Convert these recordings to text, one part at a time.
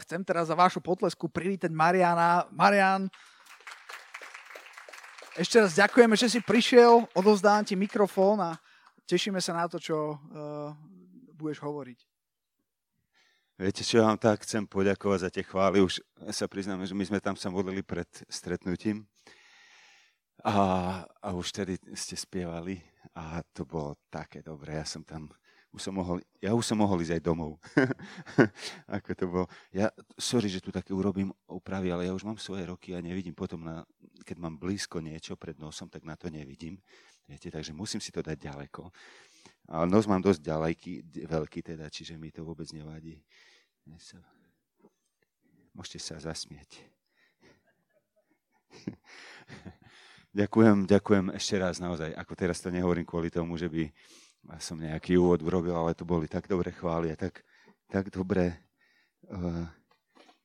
chcem teraz za vašu potlesku privítať Mariana. Marian, ešte raz ďakujeme, že si prišiel, odovzdávam ti mikrofón a tešíme sa na to, čo uh, budeš hovoriť. Viete, čo vám tak chcem poďakovať za tie chvály. Už sa priznáme, že my sme tam sa modlili pred stretnutím a, a už tedy ste spievali a to bolo také dobré. Ja som tam už som mohol, ja už som mohol ísť aj domov. Ako to bolo. Ja, sorry, že tu také urobím úpravy, ale ja už mám svoje roky a nevidím potom, na, keď mám blízko niečo pred nosom, tak na to nevidím. Viete, takže musím si to dať ďaleko. A nos mám dosť ďaleký, veľký teda, čiže mi to vôbec nevadí. Môžete sa zasmieť. ďakujem, ďakujem ešte raz naozaj. Ako teraz to nehovorím kvôli tomu, že by ja som nejaký úvod urobil, ale to boli tak dobré chvály a tak, tak dobré. Uh,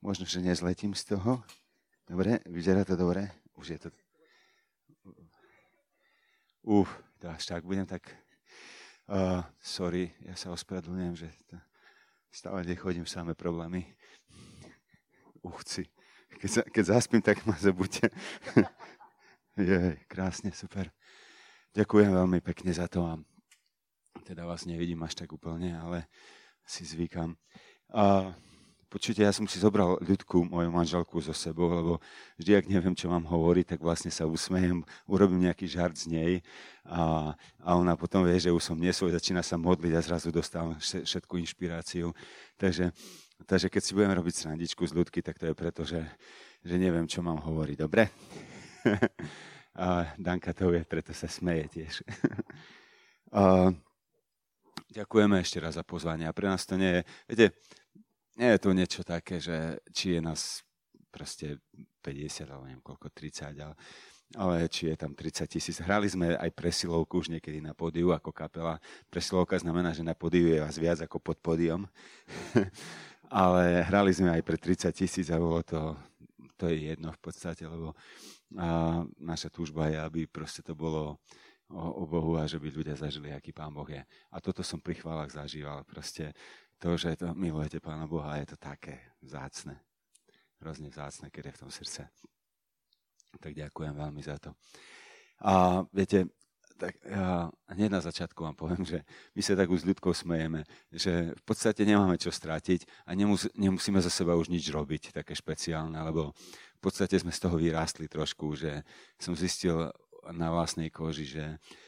možno, že nezletím z toho. Dobre, vyzerá to dobre? Už je to... Uf, to až tak budem tak... Uh, sorry, ja sa ospravedlňujem, že to, stále nechodím samé problémy. Uchci. Keď, sa, keď zaspím, tak ma zabuďte. je krásne, super. Ďakujem veľmi pekne za to vám teda vás nevidím až tak úplne, ale si zvykam. A počujte, ja som si zobral ľudku, moju manželku so sebou, lebo vždy, ak neviem, čo mám hovoriť, tak vlastne sa usmejem, urobím nejaký žart z nej a, a ona potom vie, že už som nesvoj, začína sa modliť a zrazu dostávam všetku inšpiráciu. Takže, takže keď si budem robiť srandičku z ľudky, tak to je preto, že, že neviem, čo mám hovoriť. Dobre? a Danka to vie, preto sa smeje tiež. a, Ďakujeme ešte raz za pozvanie. A pre nás to nie je, viete, nie je to niečo také, že či je nás proste 50 alebo neviem koľko, 30, ale, ale či je tam 30 tisíc. Hrali sme aj presilovku už niekedy na pódiu ako kapela. Presilovka znamená, že na pódiu je vás viac ako pod pódium. ale hrali sme aj pre 30 tisíc a bolo to, to je jedno v podstate, lebo a naša túžba je, aby proste to bolo o, o Bohu a že by ľudia zažili, aký Pán Boh je. A toto som pri chválach zažíval. Proste to, že to milujete Pána Boha, je to také vzácne. Hrozne vzácne, keď je v tom srdce. Tak ďakujem veľmi za to. A viete, tak ja hneď na začiatku vám poviem, že my sa tak už s ľudkou smejeme, že v podstate nemáme čo strátiť a nemus, nemusíme za seba už nič robiť také špeciálne, lebo v podstate sme z toho vyrástli trošku, že som zistil na vlastnej koži, že,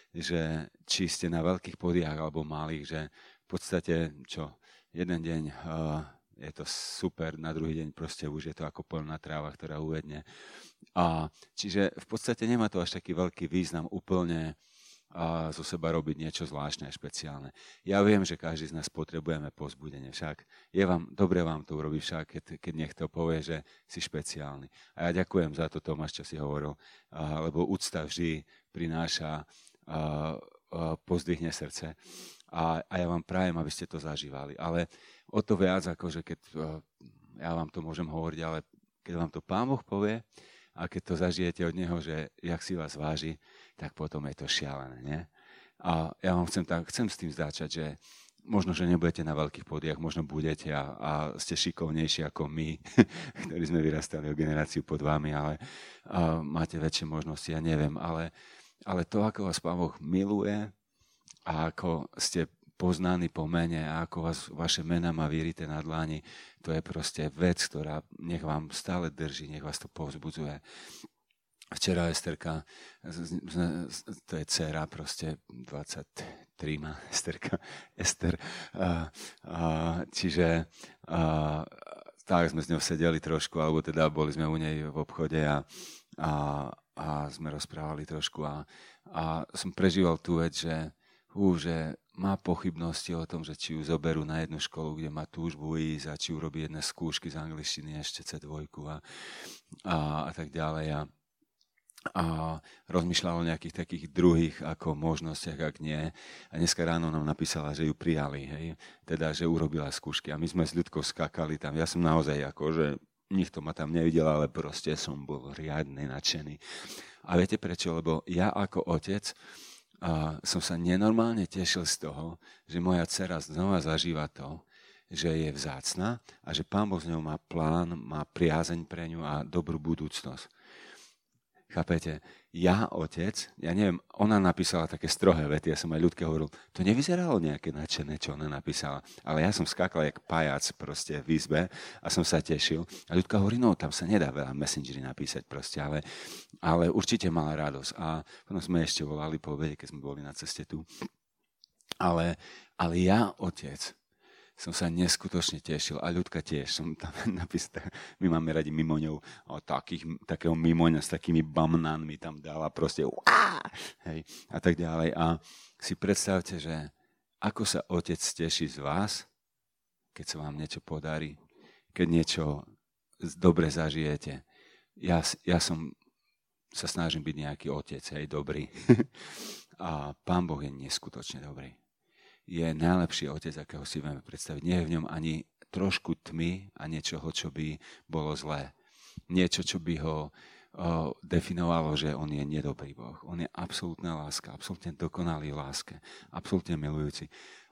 že či ste na veľkých podiach alebo malých, že v podstate čo, jeden deň uh, je to super, na druhý deň proste už je to ako polná tráva, ktorá uvedne. A, čiže v podstate nemá to až taký veľký význam úplne a zo seba robiť niečo zvláštne a špeciálne. Ja viem, že každý z nás potrebujeme pozbudenie, však je vám, dobre vám to urobiť však, keď, keď niekto povie, že si špeciálny. A ja ďakujem za to, Tomáš, čo si hovoril, a, lebo úcta vždy prináša, a, a, pozdvihne srdce. A, a ja vám prajem, aby ste to zažívali. Ale o to viac, že keď ja vám to môžem hovoriť, ale keď vám to Pán Boh povie, a keď to zažijete od Neho, že jak si vás váži, tak potom je to šialené. Nie? A ja vám chcem, tak, chcem s tým začať, že možno, že nebudete na veľkých podiach, možno budete a, a ste šikovnejší ako my, ktorí sme vyrastali o generáciu pod vami, ale a máte väčšie možnosti, ja neviem, ale, ale to, ako vás Pán Boh miluje a ako ste poznaní po mene a ako vás, vaše mena má vyrité na dlani, to je proste vec, ktorá nech vám stále drží, nech vás to povzbudzuje. Včera Esterka, to je dcera, proste 23 má Esterka, Ester. A, a, čiže a, tak sme s ňou sedeli trošku, alebo teda boli sme u nej v obchode a, a, a sme rozprávali trošku a, a som prežíval tú vec, že, hú, že má pochybnosti o tom, že či ju zoberú na jednu školu, kde má túžbu ísť a či urobí jedné skúšky z angličtiny, ešte C2 a, a, a tak ďalej. A, a rozmýšľala o nejakých takých druhých ako možnostiach, ak nie. A dneska ráno nám napísala, že ju prijali, hej? teda, že urobila skúšky. A my sme s ľudkou skakali tam. Ja som naozaj ako, že nikto ma tam nevidel, ale proste som bol riadne nadšený. A viete prečo? Lebo ja ako otec, a som sa nenormálne tešil z toho, že moja dcera znova zažíva to, že je vzácna a že Pán Boh s ňou má plán, má priazeň pre ňu a dobrú budúcnosť. Chápete? Ja, otec, ja neviem, ona napísala také strohé vety, ja som aj ľudke hovoril, to nevyzeralo nejaké nadšené, čo ona napísala. Ale ja som skákal jak pajac proste v izbe a som sa tešil. A ľudka hovorí, no tam sa nedá veľa messengeri napísať proste, ale, ale určite mala radosť. A potom sme ešte volali po obede, keď sme boli na ceste tu. Ale, ale ja, otec, som sa neskutočne tešil a ľudka tiež. Som tam napísal, my máme radi mimoňov, o takých, takého mimoňa s takými bamnánmi tam dala proste uá, hej, a tak ďalej. A si predstavte, že ako sa otec teší z vás, keď sa vám niečo podarí, keď niečo dobre zažijete. Ja, ja som sa snažím byť nejaký otec, hej, dobrý. a pán Boh je neskutočne dobrý je najlepší otec, akého si vieme predstaviť. Nie je v ňom ani trošku tmy a niečoho, čo by bolo zlé. Niečo, čo by ho o, definovalo, že on je nedobrý Boh. On je absolútna láska, absolútne dokonalý láske, absolútne milujúci.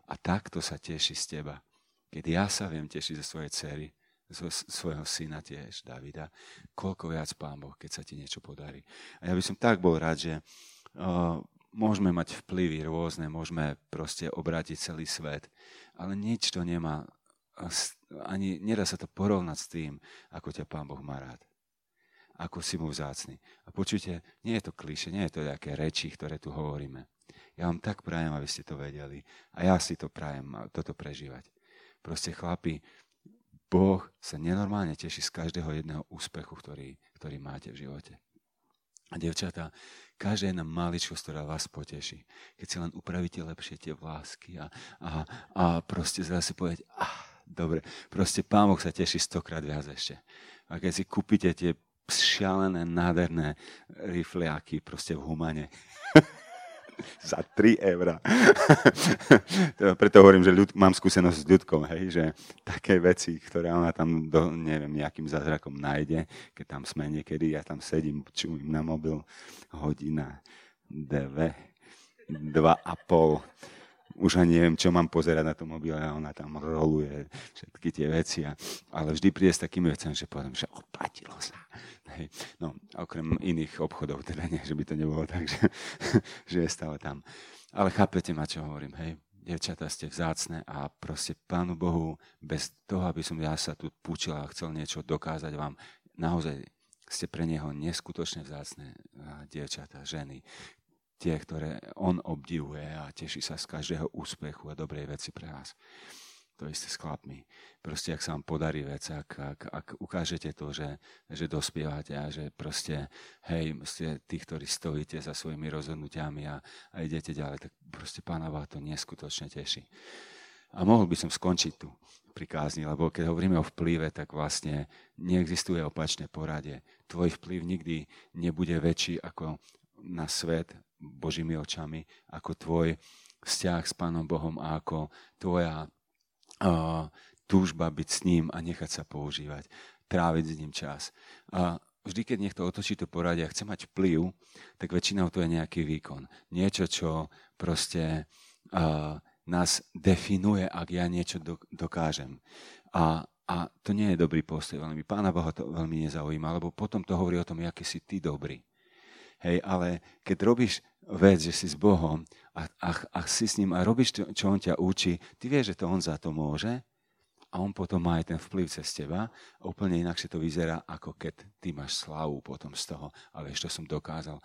A takto sa teší z teba. Keď ja sa viem tešiť ze svojej cery, zo svojho syna tiež, Davida, koľko viac Pán Boh, keď sa ti niečo podarí. A ja by som tak bol rád, že môžeme mať vplyvy rôzne, môžeme proste obrátiť celý svet, ale nič to nemá, ani nedá sa to porovnať s tým, ako ťa Pán Boh má rád. Ako si mu vzácný. A počujte, nie je to kliše, nie je to také reči, ktoré tu hovoríme. Ja vám tak prajem, aby ste to vedeli. A ja si to prajem, toto prežívať. Proste chlapi, Boh sa nenormálne teší z každého jedného úspechu, ktorý, ktorý máte v živote. A devčatá, každá jedna maličkosť, ktorá vás poteší. Keď si len upravíte lepšie tie vlásky a, a, a proste zase povedať, ah, dobre, proste Pán Boh sa teší stokrát viac ešte. A keď si kúpite tie šialené, nádherné rifliaky proste v humane, za 3 eurá. Preto hovorím, že ľud, mám skúsenosť s ľudkom, hej, že také veci, ktoré ona tam, do, neviem, nejakým zázrakom nájde, keď tam sme niekedy, ja tam sedím, čumím na mobil, hodina, dve, dva a pol už ani neviem, čo mám pozerať na tom mobile ona tam roluje všetky tie veci. A, ale vždy príde s takými vecami, že poviem, že oplatilo sa. Hej. No, okrem iných obchodov, teda nie, že by to nebolo tak, že, že je stále tam. Ale chápete ma, čo hovorím, hej? Devčatá ste vzácne a proste Pánu Bohu, bez toho, aby som ja sa tu púčil a chcel niečo dokázať vám, naozaj ste pre Neho neskutočne vzácne dievčatá, ženy, tie, ktoré on obdivuje a teší sa z každého úspechu a dobrej veci pre vás. To isté s chlapmi. Proste, ak sa vám podarí vec, ak, ak, ak ukážete to, že, že dospievate a že proste, hej, ste tí, ktorí stojíte za svojimi rozhodnutiami a, a idete ďalej, tak proste pána vás to neskutočne teší. A mohol by som skončiť tu pri kázni, lebo keď hovoríme o vplyve, tak vlastne neexistuje opačné poradie. Tvoj vplyv nikdy nebude väčší ako na svet Božími očami, ako tvoj vzťah s Pánom Bohom a ako tvoja túžba byť s ním a nechať sa používať, tráviť s ním čas. A vždy, keď niekto otočí to poradia a chce mať vplyv, tak väčšinou to je nejaký výkon. Niečo, čo proste uh, nás definuje, ak ja niečo do, dokážem. A, a to nie je dobrý postoj veľmi. Pána Boha to veľmi nezaujíma, lebo potom to hovorí o tom, aký si ty dobrý. Hej, ale keď robíš vec, že si s Bohom a, a, a si s ním a robíš, to, čo on ťa učí, ty vieš, že to on za to môže a on potom má aj ten vplyv cez teba úplne inakšie to vyzerá, ako keď ty máš slavu potom z toho a vieš, to som dokázal.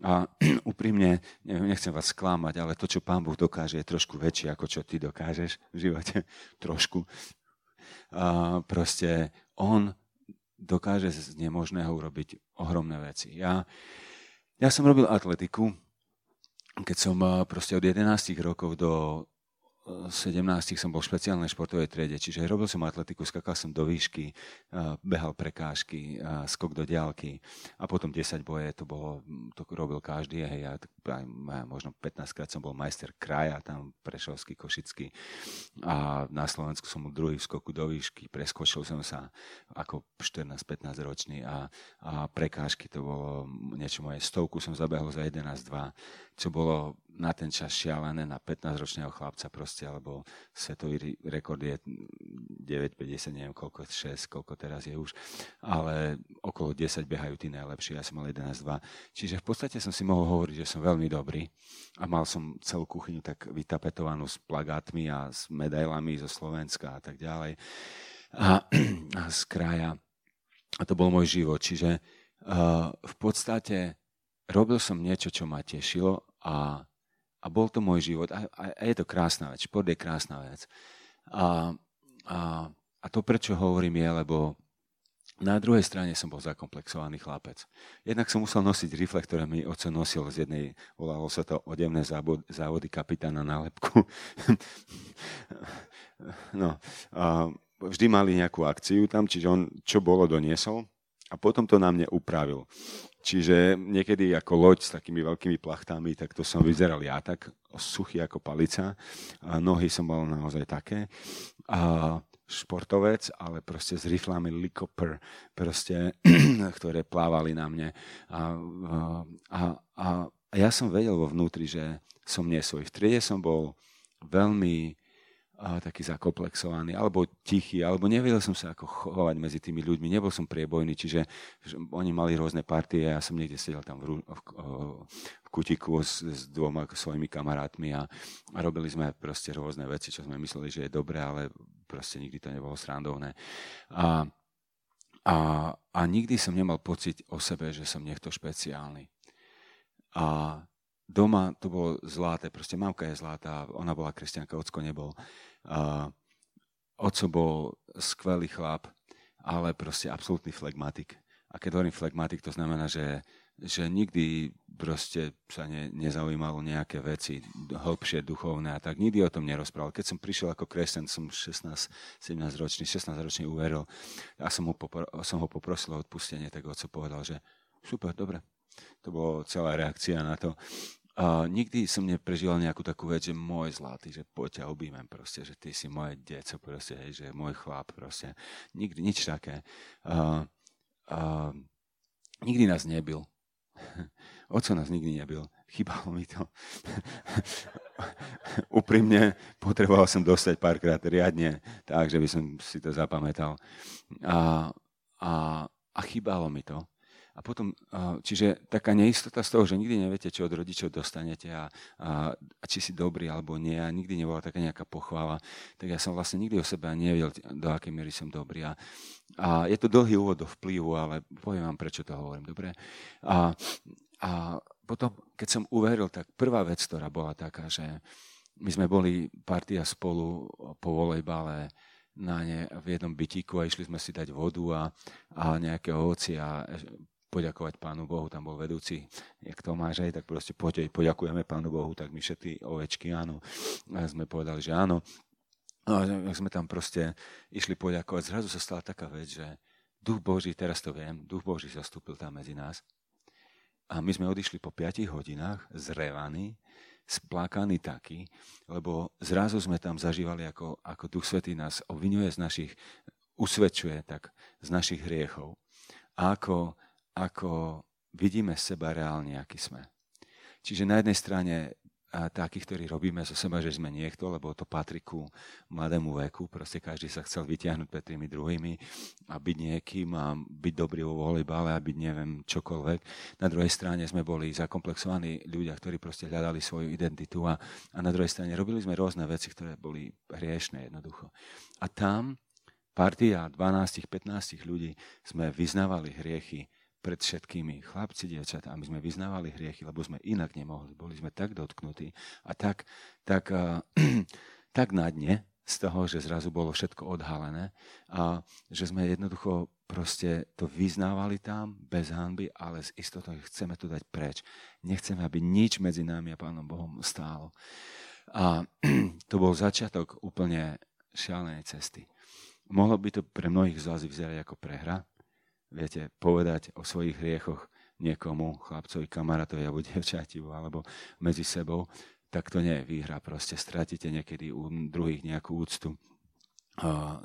A úprimne, nechcem vás sklamať, ale to, čo Pán Boh dokáže, je trošku väčšie, ako čo ty dokážeš v živote. trošku. A proste on dokáže z nemožného urobiť ohromné veci. Ja, ja som robil atletiku, keď som eh, proste od 11 rokov do 17 som bol v špeciálnej športovej triede, čiže robil som atletiku, skakal som do výšky, behal prekážky, skok do diálky a potom 10 boje, to, bolo, to robil každý, hej, ja, aj, možno 15 krát som bol majster kraja, tam Prešovský, Košický a na Slovensku som bol druhý v skoku do výšky, preskočil som sa ako 14-15 ročný a, a prekážky to bolo niečo moje, stovku som zabehol za 11-2, čo bolo na ten čas šialené, na 15-ročného chlapca proste alebo svetový rekord je 9,50, neviem koľko, 6, koľko teraz je už, ale okolo 10 behajú tí najlepší, ja som mal 11,2. Čiže v podstate som si mohol hovoriť, že som veľmi dobrý a mal som celú kuchyňu tak vytapetovanú s plagátmi a s medailami zo Slovenska a tak ďalej a, a z kraja. A to bol môj život. Čiže uh, v podstate robil som niečo, čo ma tešilo a, a bol to môj život. A, a, a je to krásna vec. Šport je krásna vec. A, a, a to, prečo hovorím, je, lebo na druhej strane som bol zakomplexovaný chlapec. Jednak som musel nosiť rifle, ktoré mi oco nosil z jednej, volalo sa to odevné závody kapitána na lepku. no, a vždy mali nejakú akciu tam, čiže on čo bolo doniesol a potom to na mne upravil. Čiže niekedy ako loď s takými veľkými plachtami, tak to som vyzeral ja tak, suchý ako palica. A nohy som mal naozaj také. A športovec, ale proste s riflami Licoper, proste, ktoré plávali na mne. A, a, a, a ja som vedel vo vnútri, že som nie svoj. V triede som bol veľmi taký zakomplexovaný, alebo tichý, alebo nevedel som sa ako chovať medzi tými ľuďmi, nebol som priebojný, čiže oni mali rôzne partie ja som niekde sedel tam v, v, v kutiku s, s dvoma svojimi kamarátmi a, a robili sme proste rôzne veci, čo sme mysleli, že je dobré, ale proste nikdy to nebolo srandovné. A, a, a nikdy som nemal pocit o sebe, že som niekto špeciálny. A doma to bolo zlaté, proste mamka je zlatá, ona bola kresťanka, ocko nebol. Uh, oco bol skvelý chlap, ale proste absolútny flegmatik. A keď hovorím flegmatik, to znamená, že, že nikdy proste sa ne, nezaujímalo nejaké veci hĺbšie, duchovné a tak. Nikdy o tom nerozprával. Keď som prišiel ako kresťan, som 16-17 ročný, 16 ročný uveril a som ho, popro, som ho poprosil o odpustenie, tak oco povedal, že super, dobre. To bola celá reakcia na to. Nikdy som neprežíval nejakú takú vec, že môj zlatý, že poď ťa objímem proste, že ty si moje deco proste, hej, že môj chlap proste. Nikdy, nič také. Uh, uh, nikdy nás nebil. Oco nás nikdy nebil. Chýbalo mi to. Úprimne potreboval som dostať párkrát riadne, tak, že by som si to zapamätal. A, a, a chýbalo mi to. A potom, čiže taká neistota z toho, že nikdy neviete, čo od rodičov dostanete a, a, a či si dobrý alebo nie, a nikdy nebola taká nejaká pochvála, tak ja som vlastne nikdy o sebe nevedel, do akej miery som dobrý. A, a je to dlhý úvod do vplyvu, ale poviem vám, prečo to hovorím, dobre? A, a potom, keď som uveril, tak prvá vec, ktorá bola taká, že my sme boli partia spolu po volejbale, na ne, v jednom bytíku a išli sme si dať vodu a, a nejaké ovoci a poďakovať Pánu Bohu, tam bol vedúci, jak Tomáš, aj, tak proste poďte, poďakujeme Pánu Bohu, tak my všetky ovečky, áno. A sme povedali, že áno. No a ak sme tam proste išli poďakovať, zrazu sa stala taká vec, že Duch Boží, teraz to viem, Duch Boží zastúpil tam medzi nás. A my sme odišli po 5 hodinách zrevaní, splákaní takí, lebo zrazu sme tam zažívali, ako, ako Duch Svetý nás obvinuje z našich, usvedčuje tak z našich hriechov. A ako ako vidíme seba reálne, aký sme. Čiže na jednej strane a takých, ktorí robíme zo seba, že sme niekto, lebo to patrí ku mladému veku. Proste každý sa chcel vyťahnuť pred tými druhými a byť niekým a byť dobrý vo volejbale a byť neviem čokoľvek. Na druhej strane sme boli zakomplexovaní ľudia, ktorí proste hľadali svoju identitu a, a na druhej strane robili sme rôzne veci, ktoré boli hriešne jednoducho. A tam partia 12-15 ľudí sme vyznávali hriechy pred všetkými. Chlapci, dievčatá, my sme vyznávali hriechy, lebo sme inak nemohli. Boli sme tak dotknutí a tak, tak, uh, tak na dne z toho, že zrazu bolo všetko odhalené a že sme jednoducho proste to vyznávali tam bez hanby, ale s istotou chceme to dať preč. Nechceme, aby nič medzi nami a Pánom Bohom stálo. A to bol začiatok úplne šialenej cesty. Mohlo by to pre mnohých z vás vyzerať ako prehra, viete, povedať o svojich hriechoch niekomu, chlapcovi, kamarátovi alebo devčativu, alebo medzi sebou, tak to nie je výhra. Proste stratíte niekedy u druhých nejakú úctu.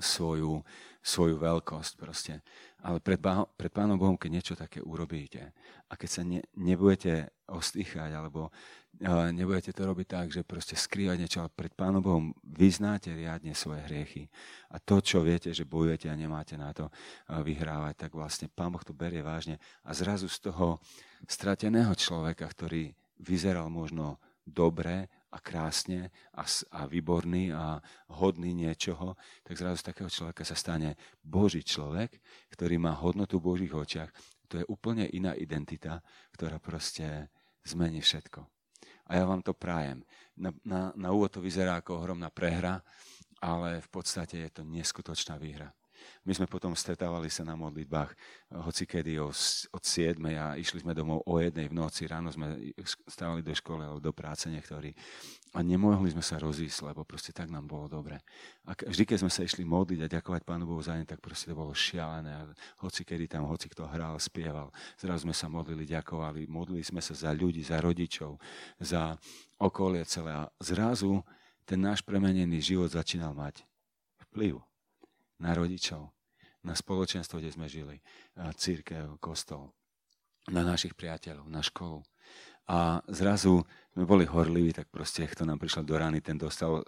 svoju, svoju veľkosť proste. Ale pred, pred Pánom Bohom, keď niečo také urobíte a keď sa ne, nebudete ostýchať alebo nebudete to robiť tak, že proste skrývať niečo, ale pred Pánom Bohom vyznáte riadne svoje hriechy a to, čo viete, že bojujete a nemáte na to uh, vyhrávať, tak vlastne Pán Boh to berie vážne a zrazu z toho strateného človeka, ktorý vyzeral možno dobre a krásne a, a výborný a hodný niečoho, tak zrazu z takého človeka sa stane Boží človek, ktorý má hodnotu v Božích očiach. To je úplne iná identita, ktorá proste zmení všetko. A ja vám to prajem. Na, na, na úvod to vyzerá ako ohromná prehra, ale v podstate je to neskutočná výhra. My sme potom stretávali sa na modlitbách eh, hoci kedy od 7 a išli sme domov o jednej v noci, ráno sme stávali do školy alebo do práce niektorí a nemohli sme sa rozísť, lebo proste tak nám bolo dobre. A vždy, keď sme sa išli modliť a ďakovať Pánu Bohu za ne, tak proste to bolo šialené. A hoci kedy tam, hoci kto hral, spieval, zrazu sme sa modlili, ďakovali, modlili sme sa za ľudí, za rodičov, za okolie celé. A zrazu ten náš premenený život začínal mať vplyv na rodičov, na spoločenstvo, kde sme žili, církev, kostol, na našich priateľov, na školu. A zrazu sme boli horliví, tak proste, kto nám prišiel do rány, ten dostal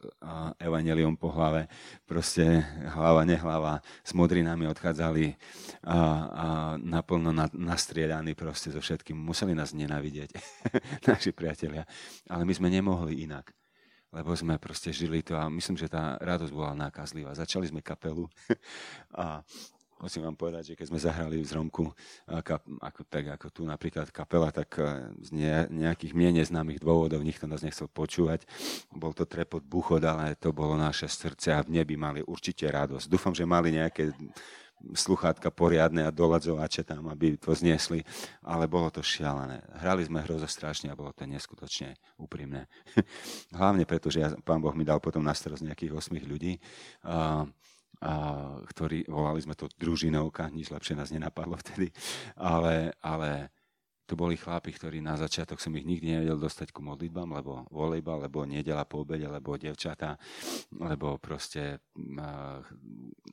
evanelium po hlave, proste hlava, nehlava, s modrinami odchádzali a, a naplno na, nastriedaní proste so všetkým. Museli nás nenavidieť, naši priatelia. Ale my sme nemohli inak lebo sme proste žili to a myslím, že tá radosť bola nákazlivá. Začali sme kapelu a musím vám povedať, že keď sme zahrali v Zromku, ako, tak ako tu napríklad kapela, tak e, z nejakých mien neznámych dôvodov nikto nás nechcel počúvať. Bol to trepot buchod, ale to bolo naše srdce a v nebi mali určite radosť. Dúfam, že mali nejaké sluchátka poriadne a doladzovače tam, aby to zniesli, ale bolo to šialené. Hrali sme hrozo strašne a bolo to neskutočne úprimné. Hlavne preto, že ja, pán Boh mi dal potom na starosť nejakých 8 ľudí, a, a, ktorí, volali sme to družinovka, nič lepšie nás nenapadlo vtedy, ale, ale to boli chlapi, ktorí na začiatok som ich nikdy nevedel dostať ku modlitbám, lebo volejba, lebo nedela po obede, lebo devčata, lebo proste uh,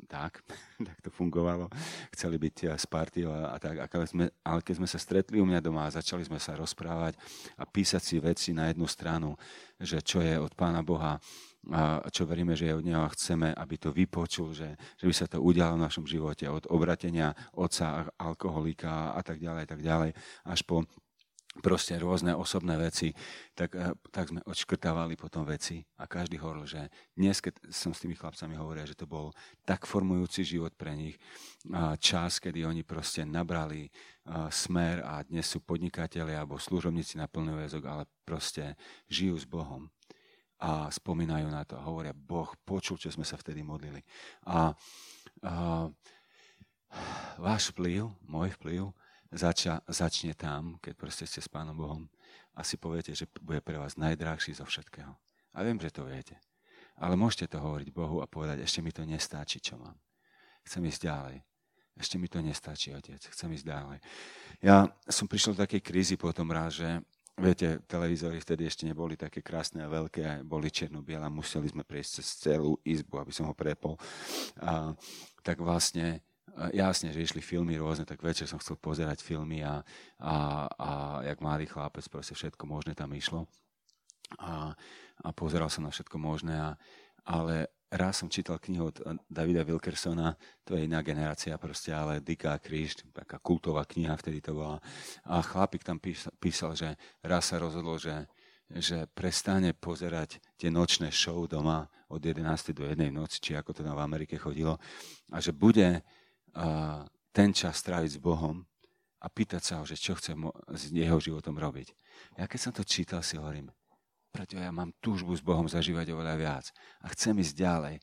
tak, tak to fungovalo. Chceli byť z party a, a tak. Ale, sme, ale keď sme sa stretli u mňa doma a začali sme sa rozprávať a písať si veci na jednu stranu, že čo je od Pána Boha, a čo veríme, že je od Neho a chceme, aby to vypočul, že, že by sa to udialo v našom živote. Od obratenia otca, alkoholika a tak ďalej, tak ďalej, až po proste rôzne osobné veci, tak, eh, tak sme odškrtávali potom veci. A každý hovoril, že dnes, keď som s tými chlapcami hovoril, že to bol tak formujúci život pre nich, čas, kedy oni proste nabrali smer a dnes sú podnikatelia alebo služobníci na plný väzok, ale proste žijú s Bohom a spomínajú na to hovoria, Boh počul, čo sme sa vtedy modlili. A, a váš vplyv, môj vplyv, zača, začne tam, keď proste ste s Pánom Bohom a si poviete, že bude pre vás najdrahší zo všetkého. A viem, že to viete. Ale môžete to hovoriť Bohu a povedať, ešte mi to nestáči, čo mám. Chcem ísť ďalej. Ešte mi to nestačí, otec. Chcem ísť ďalej. Ja som prišiel do takej krízy potom raz, že Viete, televízory vtedy ešte neboli také krásne a veľké, boli černo-biela, museli sme prejsť cez celú izbu, aby som ho prepol. A, tak vlastne, jasne, že išli filmy rôzne, tak večer som chcel pozerať filmy a, a, a jak mladý chlapec, proste všetko možné tam išlo. A, a pozeral som na všetko možné, a, ale raz som čítal knihu od Davida Wilkersona, to je iná generácia proste, ale Dika Kríž, taká kultová kniha vtedy to bola. A chlapík tam písal, písal že raz sa rozhodol, že, že prestane pozerať tie nočné show doma od 11. do 1. noci, či ako to tam v Amerike chodilo, a že bude uh, ten čas stráviť s Bohom a pýtať sa ho, že čo chce s jeho životom robiť. Ja keď som to čítal, si hovorím, preto ja mám túžbu s Bohom zažívať oveľa viac a chcem ísť ďalej.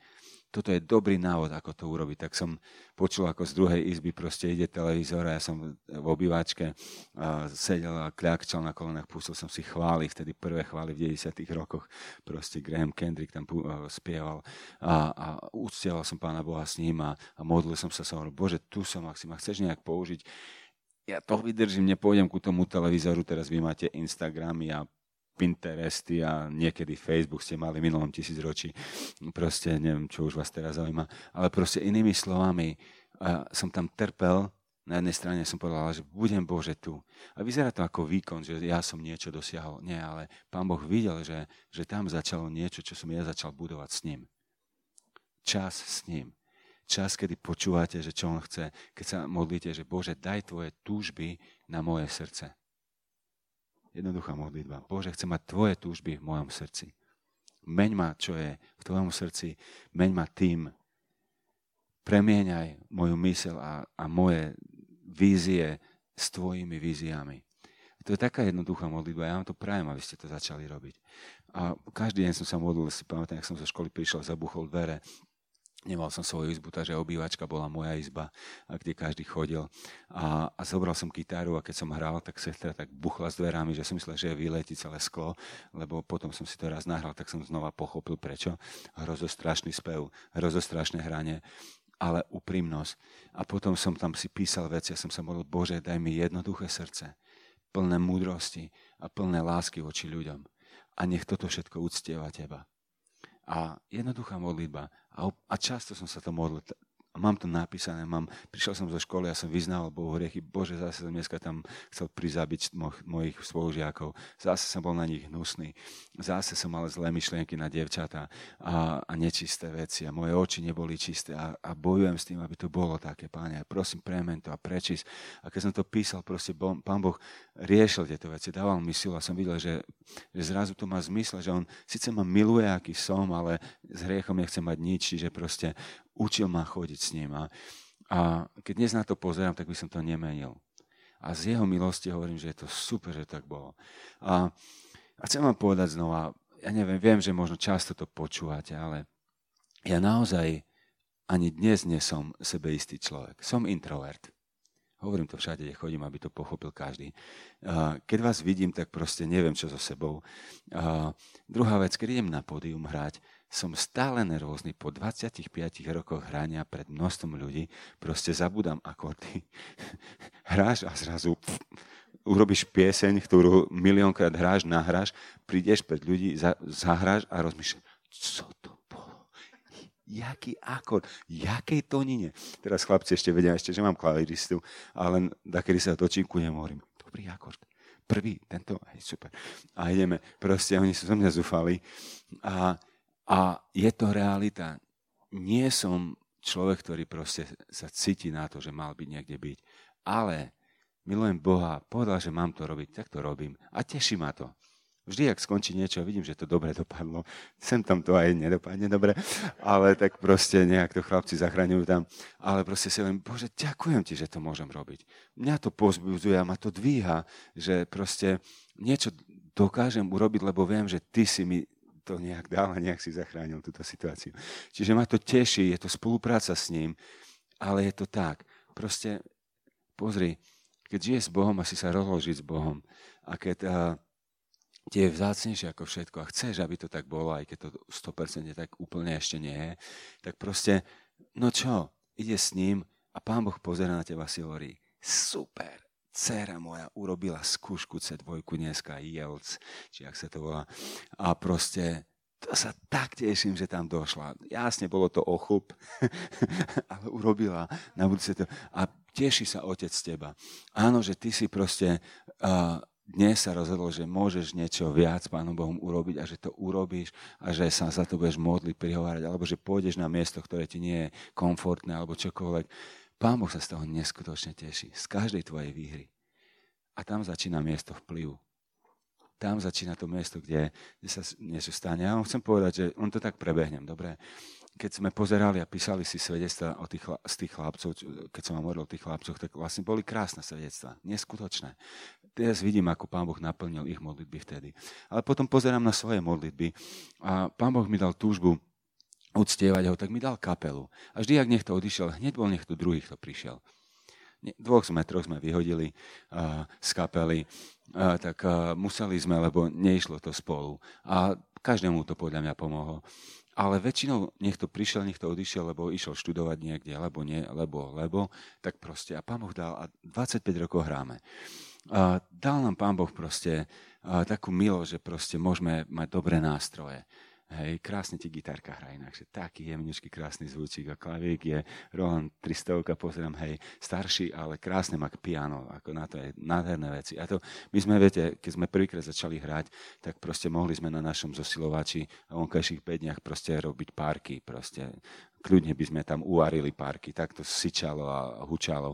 Toto je dobrý návod, ako to urobiť. Tak som počul, ako z druhej izby proste ide televízor a ja som v obývačke a sedel a kľakčal na kolenách, pustil som si chvály, vtedy prvé chvály v 90 rokoch. Proste Graham Kendrick tam spieval a, a uctieval som Pána Boha s ním a, a modlil som sa, som hovoril, Bože, tu som, ak si ma chceš nejak použiť, ja to vydržím, nepôjdem ku tomu televízoru, teraz vy máte Instagramy a Pinteresty a niekedy Facebook ste mali minulom tisícročí. Proste neviem, čo už vás teraz zaujíma. Ale proste inými slovami, a som tam trpel, na jednej strane som povedal, že budem Bože tu. A vyzerá to ako výkon, že ja som niečo dosiahol. Nie, ale Pán Boh videl, že, že tam začalo niečo, čo som ja začal budovať s ním. Čas s ním. Čas, kedy počúvate, že čo on chce. Keď sa modlíte, že Bože, daj tvoje túžby na moje srdce. Jednoduchá modlitba. Bože, chcem mať tvoje túžby v mojom srdci. Meň ma, čo je v tvojom srdci. Meň ma tým. Premieňaj moju mysel a, a moje vízie s tvojimi víziami. To je taká jednoduchá modlitba. Ja vám to prajem, aby ste to začali robiť. A každý deň som sa modlil, si pamätám, ak som zo školy prišiel, zabuchol dvere Nemal som svoju izbu, takže obývačka bola moja izba, kde každý chodil. A, a zobral som gitaru a keď som hral, tak sestra tak buchla s dverami, že som myslel, že vyletí celé sklo, lebo potom som si to raz nahral, tak som znova pochopil prečo. Hrozostrašný spev, hrozostrašné hranie, ale úprimnosť. A potom som tam si písal veci a som sa modlil, Bože, daj mi jednoduché srdce, plné múdrosti a plné lásky voči ľuďom. A nech toto všetko uctieva Teba. A jednoduchá modlitba. A, a často som sa to modlil mám to napísané, mám, prišiel som zo školy a som vyznával Bohu hriechy. Bože, zase som dneska tam chcel prizabiť mo- mojich spolužiakov. Zase som bol na nich hnusný. Zase som mal zlé myšlienky na devčatá a, a nečisté veci a moje oči neboli čisté a, a bojujem s tým, aby to bolo také, páne. Prosím, premen to a prečísť. A keď som to písal, proste bo, pán Boh riešil tieto veci, dával mi silu a som videl, že, že zrazu to má zmysel, že on síce ma miluje, aký som, ale s hriechom nechce mať nič, čiže proste učil ma chodiť s ním. A, a keď dnes na to pozerám, tak by som to nemenil. A z jeho milosti hovorím, že je to super, že tak bolo. A, a chcem vám povedať znova, ja neviem, viem, že možno často to počúvate, ale ja naozaj ani dnes nie som sebeistý človek. Som introvert. Hovorím to všade, kde chodím, aby to pochopil každý. Keď vás vidím, tak proste neviem, čo so sebou. Druhá vec, keď idem na pódium hrať, som stále nervózny. Po 25 rokoch hrania pred množstvom ľudí proste zabudám akordy. Hráš a zrazu pff, urobíš pieseň, ktorú miliónkrát hráš, nahráš, prídeš pred ľudí, za, zahráš a rozmýšľaš, co to bolo? Jaký akord? Jakej tonine? Teraz chlapci ešte vedia, ešte, že mám klaviristu, ale len kedy sa točím ku hovorím, dobrý akord prvý, tento, hej, super. A ideme, proste oni sú zo mňa zúfali. A a je to realita. Nie som človek, ktorý proste sa cíti na to, že mal byť niekde byť. Ale milujem Boha, povedal, že mám to robiť, tak to robím. A teší ma to. Vždy, ak skončí niečo, vidím, že to dobre dopadlo. Sem tam to aj nedopadne dobre, ale tak proste nejak to chlapci zachraňujú tam. Ale proste si len, Bože, ďakujem ti, že to môžem robiť. Mňa to pozbudzuje a ma to dvíha, že proste niečo dokážem urobiť, lebo viem, že ty si mi to nejak dal a nejak si zachránil túto situáciu. Čiže ma to teší, je to spolupráca s ním, ale je to tak. Proste pozri, keď žiješ s Bohom a si sa rozložiť s Bohom a keď uh, ti je vzácnejšie ako všetko a chceš, aby to tak bolo, aj keď to 100% tak úplne ešte nie je, tak proste, no čo, ide s ním a Pán Boh pozera na teba si hovorí, super, dcera moja urobila skúšku C2 dneska, IELTS, či ak sa to volá. A proste to sa tak teším, že tam došla. Jasne, bolo to ochup, ale urobila na budúce to. A teší sa otec z teba. Áno, že ty si proste uh, dnes sa rozhodol, že môžeš niečo viac Pánom Bohom urobiť a že to urobíš a že sa za to budeš modliť, prihovárať, alebo že pôjdeš na miesto, ktoré ti nie je komfortné, alebo čokoľvek. Pán Boh sa z toho neskutočne teší. Z každej tvojej výhry. A tam začína miesto vplyvu. Tam začína to miesto, kde, kde sa niečo stane. Ja vám chcem povedať, že on to tak prebehnem, dobre? Keď sme pozerali a písali si svedectva o tých, z tých chlapcov, keď som vám hovoril o tých chlapcoch, tak vlastne boli krásne svedectva, neskutočné. Teraz vidím, ako Pán Boh naplnil ich modlitby vtedy. Ale potom pozerám na svoje modlitby a Pán Boh mi dal túžbu uctievať ho, tak mi dal kapelu. A vždy, ak niekto odišiel, hneď bol niekto druhý, kto prišiel. Dvoch sme, troch sme vyhodili uh, z kapely, uh, tak uh, museli sme, lebo neišlo to spolu. A každému to podľa mňa pomohlo. Ale väčšinou niekto prišiel, niekto odišiel, lebo išiel študovať niekde, alebo nie, lebo, lebo, tak proste. A pán Boh dal, a 25 rokov hráme. A dal nám pán Boh proste takú milosť, že proste môžeme mať dobré nástroje. Hej, krásne ti gitarka hraje inakšie. Taký jemničký, krásny zvučík a klavík je Roland 300, pozerám, hej, starší, ale krásne má piano, ako na to je nádherné veci. A to, my sme, viete, keď sme prvýkrát začali hrať, tak proste mohli sme na našom zosilovači a vonkajších 5 dniach proste robiť párky, proste kľudne by sme tam uvarili párky, tak to syčalo a hučalo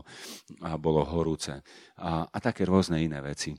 a bolo horúce a, a také rôzne iné veci.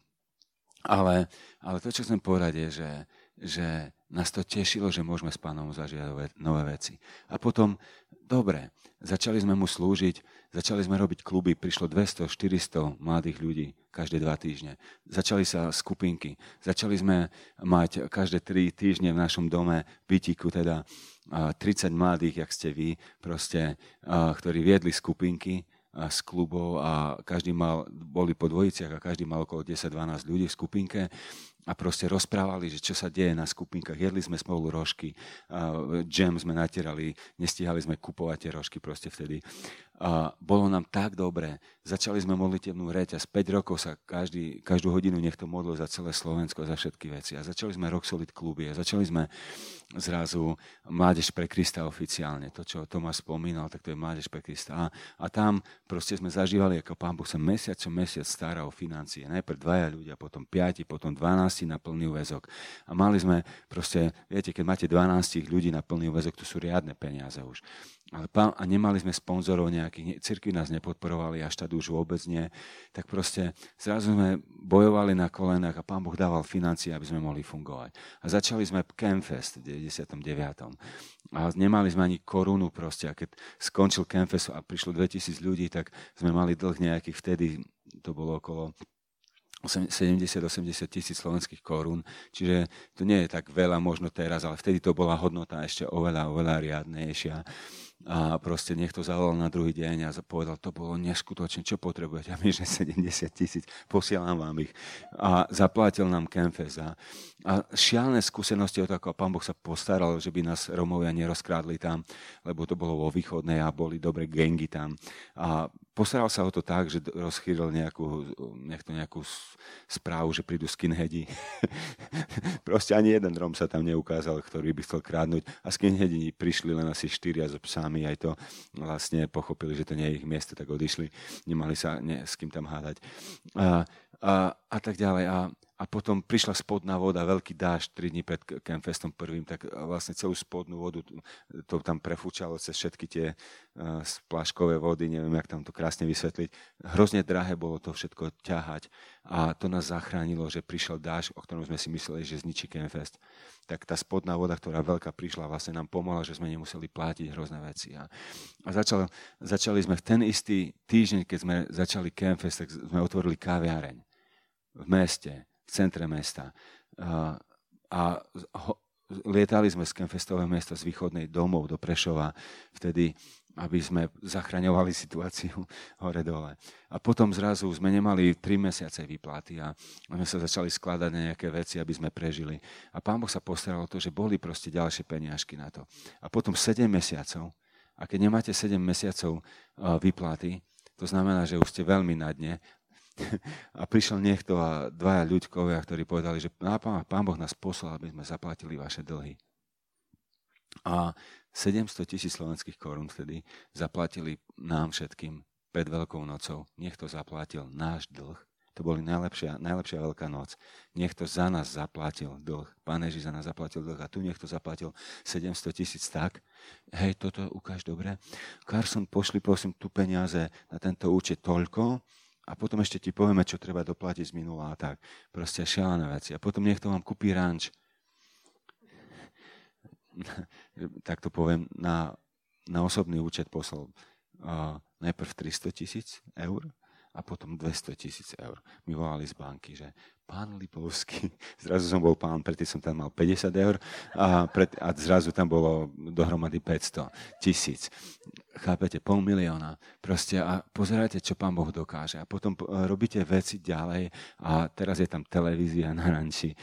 Ale, ale to, čo chcem povedať, je, že, že nás to tešilo, že môžeme s pánom zažiať nové veci. A potom, dobre, začali sme mu slúžiť, začali sme robiť kluby, prišlo 200-400 mladých ľudí každé dva týždne. Začali sa skupinky, začali sme mať každé tri týždne v našom dome bytiku, teda 30 mladých, jak ste vy, proste, ktorí viedli skupinky z klubov a každý mal, boli po dvojiciach a každý mal okolo 10-12 ľudí v skupinke a proste rozprávali, že čo sa deje na skupinkách. Jedli sme spolu rožky, džem sme natierali, nestíhali sme kupovať tie rožky proste vtedy. A bolo nám tak dobre. Začali sme modlitevnú reťaz. 5 rokov sa každý, každú hodinu niekto modlil za celé Slovensko, za všetky veci. A začali sme Rock Solid kluby. A začali sme zrazu Mládež pre Krista oficiálne. To, čo Tomáš spomínal, tak to je Mládež pre Krista. A, a tam proste sme zažívali, ako Pán Boh sa mesiac čo mesiac stará o financie. Najprv dvaja ľudia, potom piati, potom 12 na plný väzok. A mali sme proste, viete, keď máte 12 ľudí na plný väzok, to sú riadne peniaze už. Ale pán, a nemali sme sponzorov nejakých, cirkvi nás nepodporovali, až štát už vôbec nie. Tak proste zrazu sme bojovali na kolenách a pán Boh dával financie, aby sme mohli fungovať. A začali sme Campfest v 99. A nemali sme ani korunu proste. A keď skončil Campfest a prišlo 2000 ľudí, tak sme mali dlh nejakých vtedy, to bolo okolo 70-80 tisíc slovenských korún, čiže to nie je tak veľa možno teraz, ale vtedy to bola hodnota ešte oveľa, oveľa riadnejšia a proste niekto zavolal na druhý deň a povedal, to bolo neskutočne, čo potrebujete? My, že 70 tisíc, posielam vám ich. A zaplatil nám Kemfes. A, a šialné skúsenosti od ako pán Boh sa postaral, že by nás Romovia nerozkrádli tam, lebo to bolo vo východnej a boli dobre gengy tam. A postaral sa o to tak, že rozchýril nejakú, nejakú, nejakú správu, že prídu skinheadi. Proste ani jeden Rom sa tam neukázal, ktorý by chcel krádnuť. A skinheadi prišli len asi štyria so psami, aj to vlastne pochopili, že to nie je ich miesto, tak odišli. Nemali sa ne, s kým tam hádať. A, a, a tak ďalej. A, a potom prišla spodná voda, veľký dáž 3 dní pred Campfestom prvým, tak vlastne celú spodnú vodu to tam prefúčalo cez všetky tie uh, spláškové vody, neviem, jak tam to krásne vysvetliť. Hrozne drahé bolo to všetko ťahať a to nás zachránilo, že prišiel dáž, o ktorom sme si mysleli, že zničí Campfest. Tak tá spodná voda, ktorá veľká prišla, vlastne nám pomohla, že sme nemuseli platiť hrozné veci. A, a začal, začali sme v ten istý týždeň, keď sme začali Campfest, tak sme otvorili kaviareň v meste v centre mesta. A, ho, lietali sme z Kemfestového mesta z východnej domov do Prešova vtedy, aby sme zachraňovali situáciu hore-dole. A potom zrazu sme nemali tri mesiace výplaty a sme sa začali skladať na nejaké veci, aby sme prežili. A pán Boh sa postaral o to, že boli proste ďalšie peniažky na to. A potom 7 mesiacov, a keď nemáte 7 mesiacov výplaty, to znamená, že už ste veľmi na dne a prišiel niekto a dvaja ľuďkovia, ktorí povedali, že pán, Boh nás poslal, aby sme zaplatili vaše dlhy. A 700 tisíc slovenských korún vtedy zaplatili nám všetkým pred Veľkou nocou. Niekto zaplatil náš dlh. To boli najlepšia, najlepšia Veľká noc. Niekto za nás zaplatil dlh. Pán Ježiš za nás zaplatil dlh. A tu niekto zaplatil 700 tisíc tak. Hej, toto ukáž dobre. Carson, pošli prosím tu peniaze na tento účet toľko a potom ešte ti povieme, čo treba doplatiť z minula a tak. Proste šialené veci. A potom niekto vám kúpi ranč. tak to poviem, na, na osobný účet poslal uh, najprv 300 tisíc eur a potom 200 tisíc eur. Mi volali z banky, že pán Lipovský, zrazu som bol pán, predtým som tam mal 50 eur a, pred, a zrazu tam bolo dohromady 500 tisíc. Chápete, pol milióna. Proste a pozerajte, čo pán Boh dokáže. A potom robíte veci ďalej a teraz je tam televízia na ranči.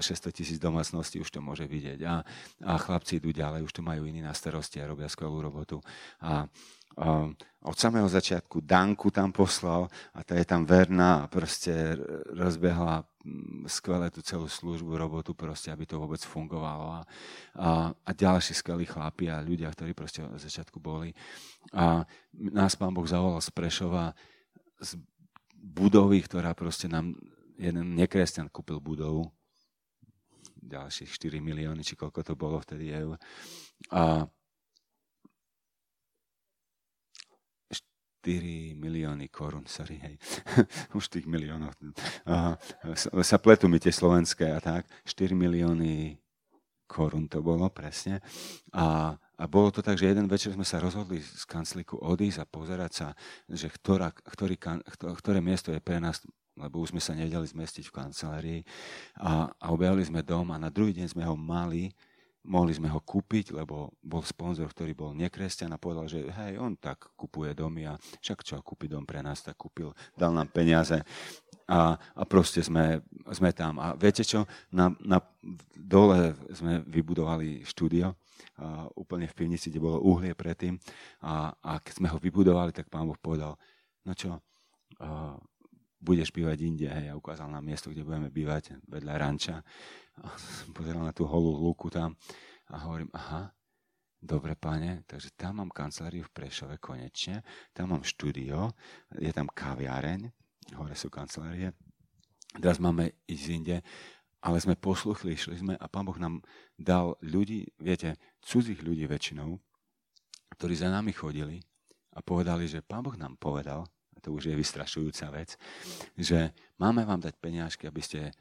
600 tisíc domácností už to môže vidieť. A, a chlapci idú ďalej, už to majú iní na starosti a robia skvelú robotu. A, od samého začiatku Danku tam poslal a tá je tam verná a proste rozbehla mm, skvelé tú celú službu, robotu proste, aby to vôbec fungovalo. A, a, a ďalší skvelí chlapi a ľudia, ktorí proste od začiatku boli. A nás pán Boh zavolal z Prešova z budovy, ktorá proste nám jeden nekresťan kúpil budovu, ďalších 4 milióny, či koľko to bolo vtedy eur. A 4 milióny korún, sorry, hej. Už tých miliónov. Aha, sa pletú mi tie slovenské a tak. 4 milióny korún to bolo, presne. A, a bolo to tak, že jeden večer sme sa rozhodli z kancliku odísť a pozerať sa, že ktorá, ktorý, ktoré miesto je pre nás lebo už sme sa nevedeli zmestiť v kancelárii a, a objavili sme dom a na druhý deň sme ho mali mohli sme ho kúpiť, lebo bol sponzor, ktorý bol nekresťan a povedal, že hej, on tak kupuje domy a však čo, kúpi dom pre nás, tak kúpil, dal nám peniaze. A, a proste sme, sme tam. A viete čo, na, na, dole sme vybudovali štúdio, a úplne v pivnici, kde bolo uhlie predtým. A, a keď sme ho vybudovali, tak pán Boh povedal, no čo, a, budeš bývať inde, hej, a ukázal nám miesto, kde budeme bývať vedľa ranča. A pozeral na tú holú lúku tam a hovorím, aha, dobre pane, takže tam mám kanceláriu v Prešove konečne, tam mám štúdio, je tam kaviareň, hore sú kancelárie, teraz máme ísť inde, ale sme posluchli, išli sme a pán Boh nám dal ľudí, viete, cudzích ľudí väčšinou, ktorí za nami chodili a povedali, že pán Boh nám povedal, to už je vystrašujúca vec, že máme vám dať peniažky, aby ste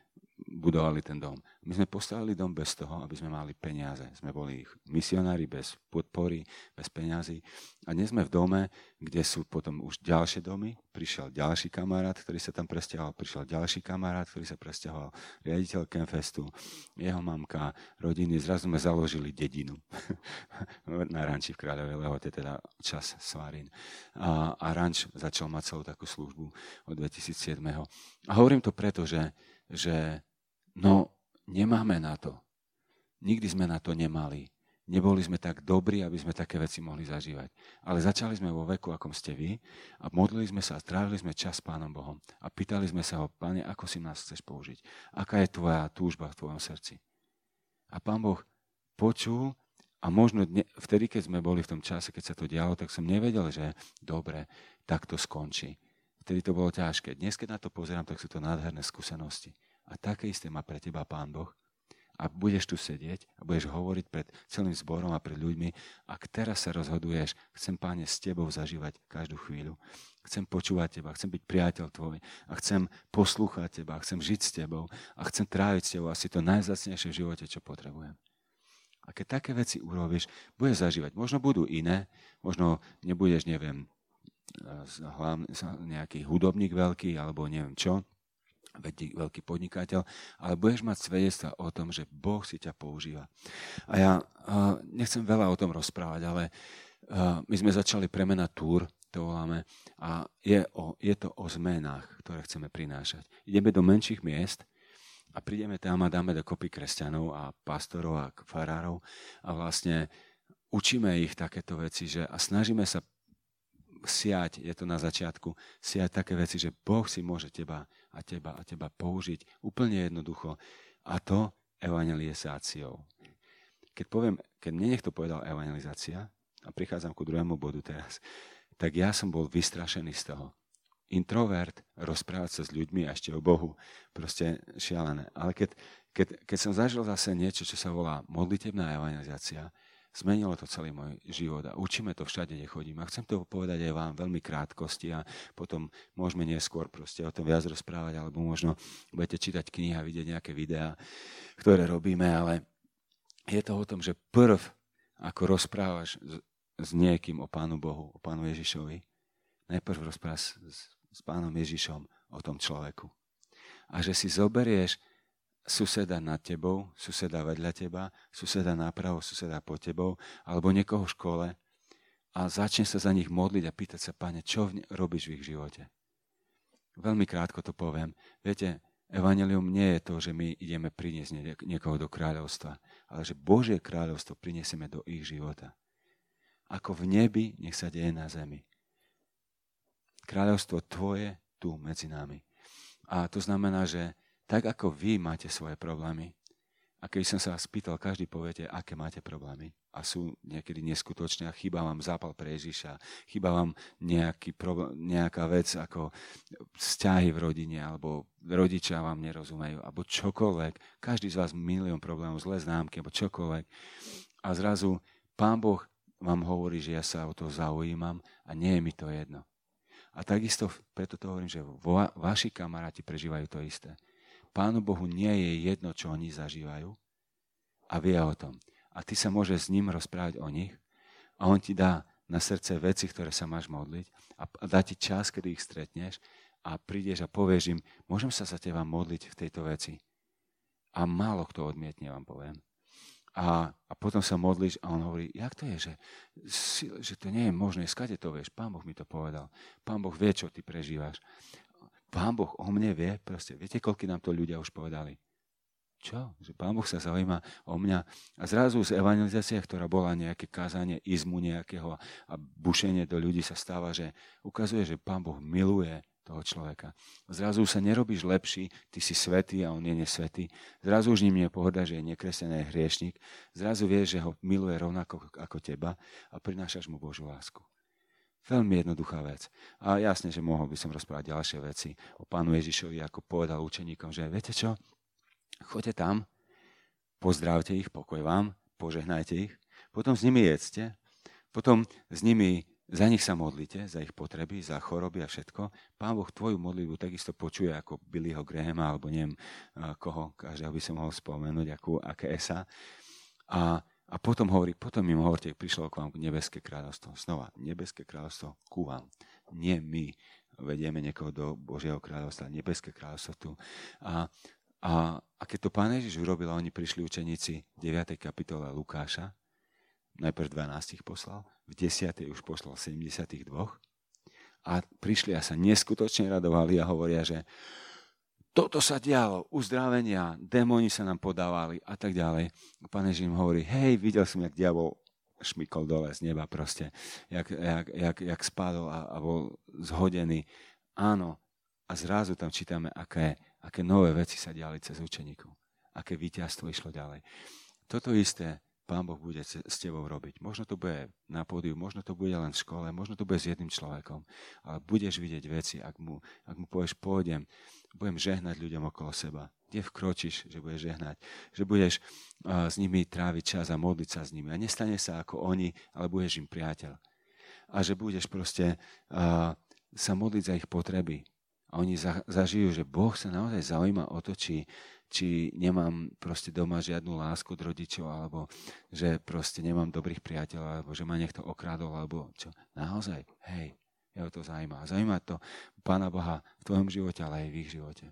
budovali ten dom. My sme postavili dom bez toho, aby sme mali peniaze. Sme boli misionári bez podpory, bez peniazy. A dnes sme v dome, kde sú potom už ďalšie domy. Prišiel ďalší kamarát, ktorý sa tam presťahoval. Prišiel ďalší kamarát, ktorý sa presťahoval. Riaditeľ Kemfestu, jeho mamka, rodiny. Zrazu sme založili dedinu na ranči v Kráľovej Lehote, teda čas Svarín. A, a ranč začal mať celú takú službu od 2007. A hovorím to preto, že, že No, nemáme na to. Nikdy sme na to nemali. Neboli sme tak dobrí, aby sme také veci mohli zažívať. Ale začali sme vo veku, akom ste vy, a modlili sme sa a strávili sme čas s Pánom Bohom. A pýtali sme sa ho, Pane, ako si nás chceš použiť? Aká je tvoja túžba v tvojom srdci? A Pán Boh počul a možno dne, vtedy, keď sme boli v tom čase, keď sa to dialo, tak som nevedel, že dobre, tak to skončí. Vtedy to bolo ťažké. Dnes, keď na to pozerám, tak sú to nádherné skúsenosti. A také isté má pre teba Pán Boh. A budeš tu sedieť a budeš hovoriť pred celým zborom a pred ľuďmi. Ak teraz sa rozhoduješ, chcem, Páne, s tebou zažívať každú chvíľu. Chcem počúvať teba, chcem byť priateľ tvoj a chcem poslúchať teba, chcem žiť s tebou a chcem tráviť s tebou asi to najzacnejšie v živote, čo potrebujem. A keď také veci urobíš, budeš zažívať. Možno budú iné, možno nebudeš, neviem, nejaký hudobník veľký, alebo neviem čo, veľký podnikateľ, ale budeš mať svedectva o tom, že Boh si ťa používa. A ja uh, nechcem veľa o tom rozprávať, ale uh, my sme začali premena túr, to voláme, a je, o, je to o zmenách, ktoré chceme prinášať. Ideme do menších miest a prídeme tam a dáme dokopy kresťanov a pastorov a farárov a vlastne učíme ich takéto veci, že a snažíme sa siať, je to na začiatku, siať také veci, že Boh si môže teba a teba a teba použiť úplne jednoducho. A to evangelizáciou. Keď poviem, keď mne niekto povedal evangelizácia, a prichádzam ku druhému bodu teraz, tak ja som bol vystrašený z toho. Introvert, rozprávať sa s ľuďmi a ešte o Bohu, proste šialené. Ale keď, keď, keď som zažil zase niečo, čo sa volá modlitebná evangelizácia, Zmenilo to celý môj život a učíme to všade, kde chodím. A chcem to povedať aj vám veľmi krátkosti a potom môžeme neskôr proste o tom viac rozprávať, alebo možno budete čítať knihy a vidieť nejaké videá, ktoré robíme, ale je to o tom, že prv, ako rozprávaš s, niekým o Pánu Bohu, o Pánu Ježišovi, najprv rozprávaš s, s Pánom Ježišom o tom človeku. A že si zoberieš suseda nad tebou, suseda vedľa teba, suseda napravo, suseda pod tebou, alebo niekoho v škole a začne sa za nich modliť a pýtať sa, pane, čo robíš v ich živote? Veľmi krátko to poviem. Viete, Evangelium nie je to, že my ideme priniesť niekoho do kráľovstva, ale že Božie kráľovstvo prinesieme do ich života. ako v nebi, nech sa deje na zemi. Kráľovstvo tvoje tu medzi nami. A to znamená, že tak ako vy máte svoje problémy, a keď som sa vás pýtal, každý poviete, aké máte problémy. A sú niekedy neskutočné a chýba vám zápal pre Ježiša, chýba vám nejaký problém, nejaká vec ako vzťahy v rodine, alebo rodičia vám nerozumejú, alebo čokoľvek. Každý z vás milión problémov, zlé známky, alebo čokoľvek. A zrazu Pán Boh vám hovorí, že ja sa o to zaujímam a nie je mi to jedno. A takisto, preto to hovorím, že vaši kamaráti prežívajú to isté. Pánu Bohu nie je jedno, čo oni zažívajú a vie o tom. A ty sa môžeš s ním rozprávať o nich a on ti dá na srdce veci, ktoré sa máš modliť a dá ti čas, kedy ich stretneš a prídeš a povieš im, môžem sa za teba modliť v tejto veci. A málo kto odmietne, vám poviem. A, a potom sa modlíš a on hovorí, jak to je, že, že to nie je možné, skade to vieš, pán Boh mi to povedal. Pán Boh vie, čo ty prežívaš. Pán Boh o mne vie, proste, viete, koľko nám to ľudia už povedali? Čo? Že Pán Boh sa zaujíma o mňa. A zrazu z evangelizácie, ktorá bola nejaké kázanie izmu nejakého a bušenie do ľudí sa stáva, že ukazuje, že Pán Boh miluje toho človeka. Zrazu sa nerobíš lepší, ty si svetý a on je nesvetý. Zrazu už ním je pohoda, že je nekreslený je hriešnik. Zrazu vieš, že ho miluje rovnako ako teba a prinášaš mu Božú lásku. Veľmi jednoduchá vec. A jasne, že mohol by som rozprávať ďalšie veci o pánu Ježišovi, ako povedal učeníkom, že viete čo, choďte tam, pozdravte ich, pokoj vám, požehnajte ich, potom s nimi jedzte, potom s nimi, za nich sa modlite, za ich potreby, za choroby a všetko. Pán Boh tvoju modlitbu takisto počuje ako Billyho Grahama, alebo neviem koho, každého by som mohol spomenúť, akú, aké esa. A a potom hovorí, potom im hovorte, prišlo k vám nebeské kráľovstvo. Znova, nebeské kráľovstvo ku vám. Nie my vedieme niekoho do Božieho kráľovstva, nebeské kráľovstvo tu. A, a, a keď to pán Ježiš urobil, oni prišli učeníci v 9. kapitole Lukáša, najprv 12 poslal, v 10. už poslal 72 a prišli a sa neskutočne radovali a hovoria, že toto sa dialo, uzdravenia, démoni sa nám podávali a tak ďalej. Pane Ježiš im hovorí, hej, videl som, jak diabol šmykol dole z neba proste, jak, jak, jak, jak spadol a, a bol zhodený. Áno, a zrazu tam čítame, aké, aké nové veci sa diali cez učeníkov. Aké víťazstvo išlo ďalej. Toto isté Pán Boh bude s tebou robiť. Možno to bude na pódiu, možno to bude len v škole, možno to bude s jedným človekom, ale budeš vidieť veci, ak mu, ak mu povieš, pôjdem, budem žehnať ľuďom okolo seba. Kde vkročíš, že budeš žehnať, že budeš uh, s nimi tráviť čas a modliť sa s nimi. A nestane sa ako oni, ale budeš im priateľ. A že budeš proste uh, sa modliť za ich potreby. A oni za, zažijú, že Boh sa naozaj zaujíma o to, či, či nemám proste doma žiadnu lásku od rodičov, alebo že proste nemám dobrých priateľov, alebo že ma niekto okrádol, alebo čo. Naozaj, hej, jeho to zaujíma. Zaujíma to Pána Boha v tvojom živote, ale aj v ich živote.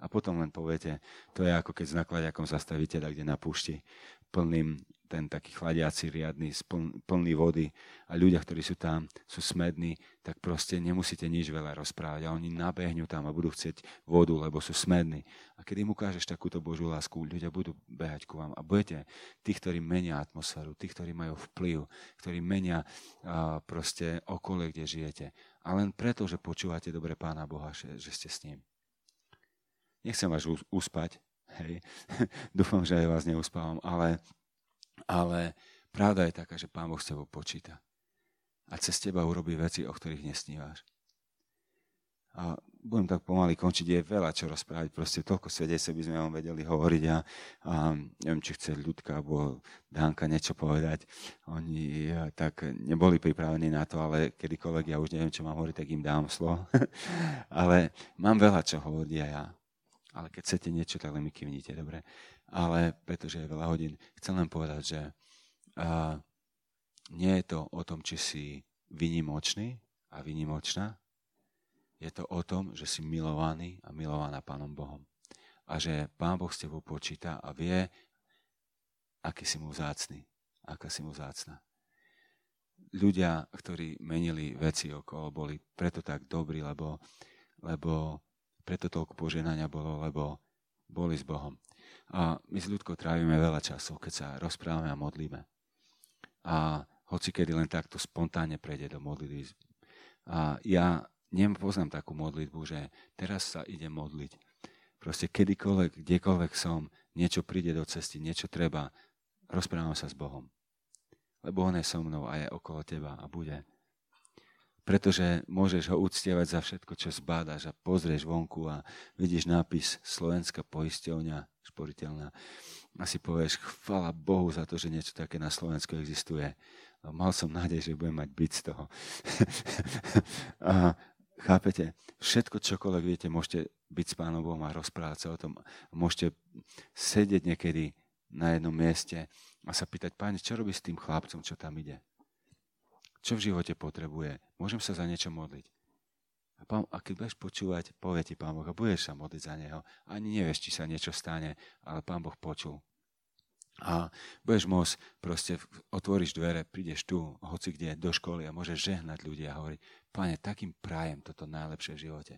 A potom len poviete, to je ako keď s nakladiakom zastavíte kde na púšti, plným ten taký chladiaci riadny, plný vody a ľudia, ktorí sú tam, sú smední, tak proste nemusíte nič veľa rozprávať a oni nabehnú tam a budú chcieť vodu, lebo sú smední. A keď im ukážeš takúto Božú lásku, ľudia budú behať ku vám a budete tí, ktorí menia atmosféru, tí, ktorí majú vplyv, ktorí menia a, proste okolie, kde žijete. A len preto, že počúvate dobre Pána Boha, že, že ste s ním. Nechcem vás uspať, hej. Dúfam, že aj vás neuspávam, ale ale pravda je taká, že Pán Boh s tebou počíta. A cez teba urobí veci, o ktorých nesníváš. A budem tak pomaly končiť, je veľa čo rozprávať, proste toľko svedectv by sme vám vedeli hovoriť a, a neviem, či chce ľudka alebo Dánka niečo povedať. Oni tak neboli pripravení na to, ale kedykoľvek ja už neviem, čo mám hovoriť, tak im dám slovo. ale mám veľa čo hovoriť aj ja. Ale keď chcete niečo, tak len mi kývnite, dobre? Ale pretože je veľa hodín, chcem len povedať, že uh, nie je to o tom, či si vynimočný a vynimočná, je to o tom, že si milovaný a milovaná Pánom Bohom. A že Pán Boh s tebou počíta a vie, aký si mu vzácný, aká si mu vzácna. Ľudia, ktorí menili veci okolo, boli preto tak dobrí, lebo, lebo preto toľko poženania bolo, lebo boli s Bohom. A my s ľudkou trávime veľa času, keď sa rozprávame a modlíme. A, hoci kedy len takto spontánne prejde do modlitby. A ja nepoznám takú modlitbu, že teraz sa ide modliť. Proste kedykoľvek, kdekoľvek som, niečo príde do cesty, niečo treba, rozprávam sa s Bohom. Lebo On je so mnou a je okolo teba a bude. Pretože môžeš ho uctievať za všetko, čo zbádaš a pozrieš vonku a vidíš nápis Slovenská poisťovňa šporiteľná a si povieš, chvala Bohu za to, že niečo také na Slovensku existuje. A mal som nádej, že budem mať byť z toho. a chápete, všetko, čokoľvek viete, môžete byť s Pánom Bohom a rozprávať sa o tom. Môžete sedieť niekedy na jednom mieste a sa pýtať, páni, čo robí s tým chlapcom, čo tam ide? Čo v živote potrebuje? Môžem sa za niečo modliť? A, pán, a keď budeš počúvať, povie ti Pán Boh a budeš sa modliť za Neho. Ani nevieš, či sa niečo stane, ale Pán Boh počul. A budeš môcť, proste otvoríš dvere, prídeš tu, hoci kde, do školy a môžeš žehnať ľudia a hovoriť, Pane, takým prajem toto najlepšie v živote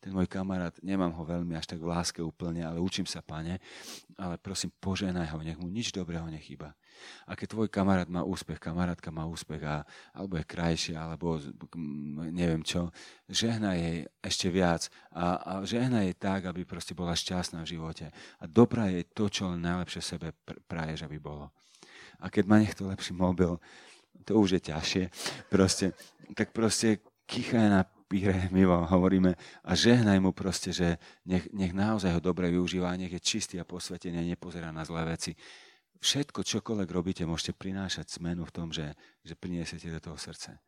ten môj kamarát, nemám ho veľmi až tak v láske úplne, ale učím sa, pane, ale prosím, poženaj ho, nech mu nič dobrého nechýba. A keď tvoj kamarát má úspech, kamarátka má úspech, a, alebo je krajšia, alebo neviem čo, žehnaj jej ešte viac a, a žehnaj jej tak, aby proste bola šťastná v živote. A dopraj jej to, čo len najlepšie sebe praješ, aby bolo. A keď má niekto lepší mobil, to už je ťažšie, proste, tak proste kýchaj na píre, my vám hovoríme a žehnaj mu proste, že nech, nech naozaj ho dobre využíva, nech je čistý a posvetený a nepozerá na zlé veci. Všetko, čokoľvek robíte, môžete prinášať zmenu v tom, že, že priniesiete do toho srdce.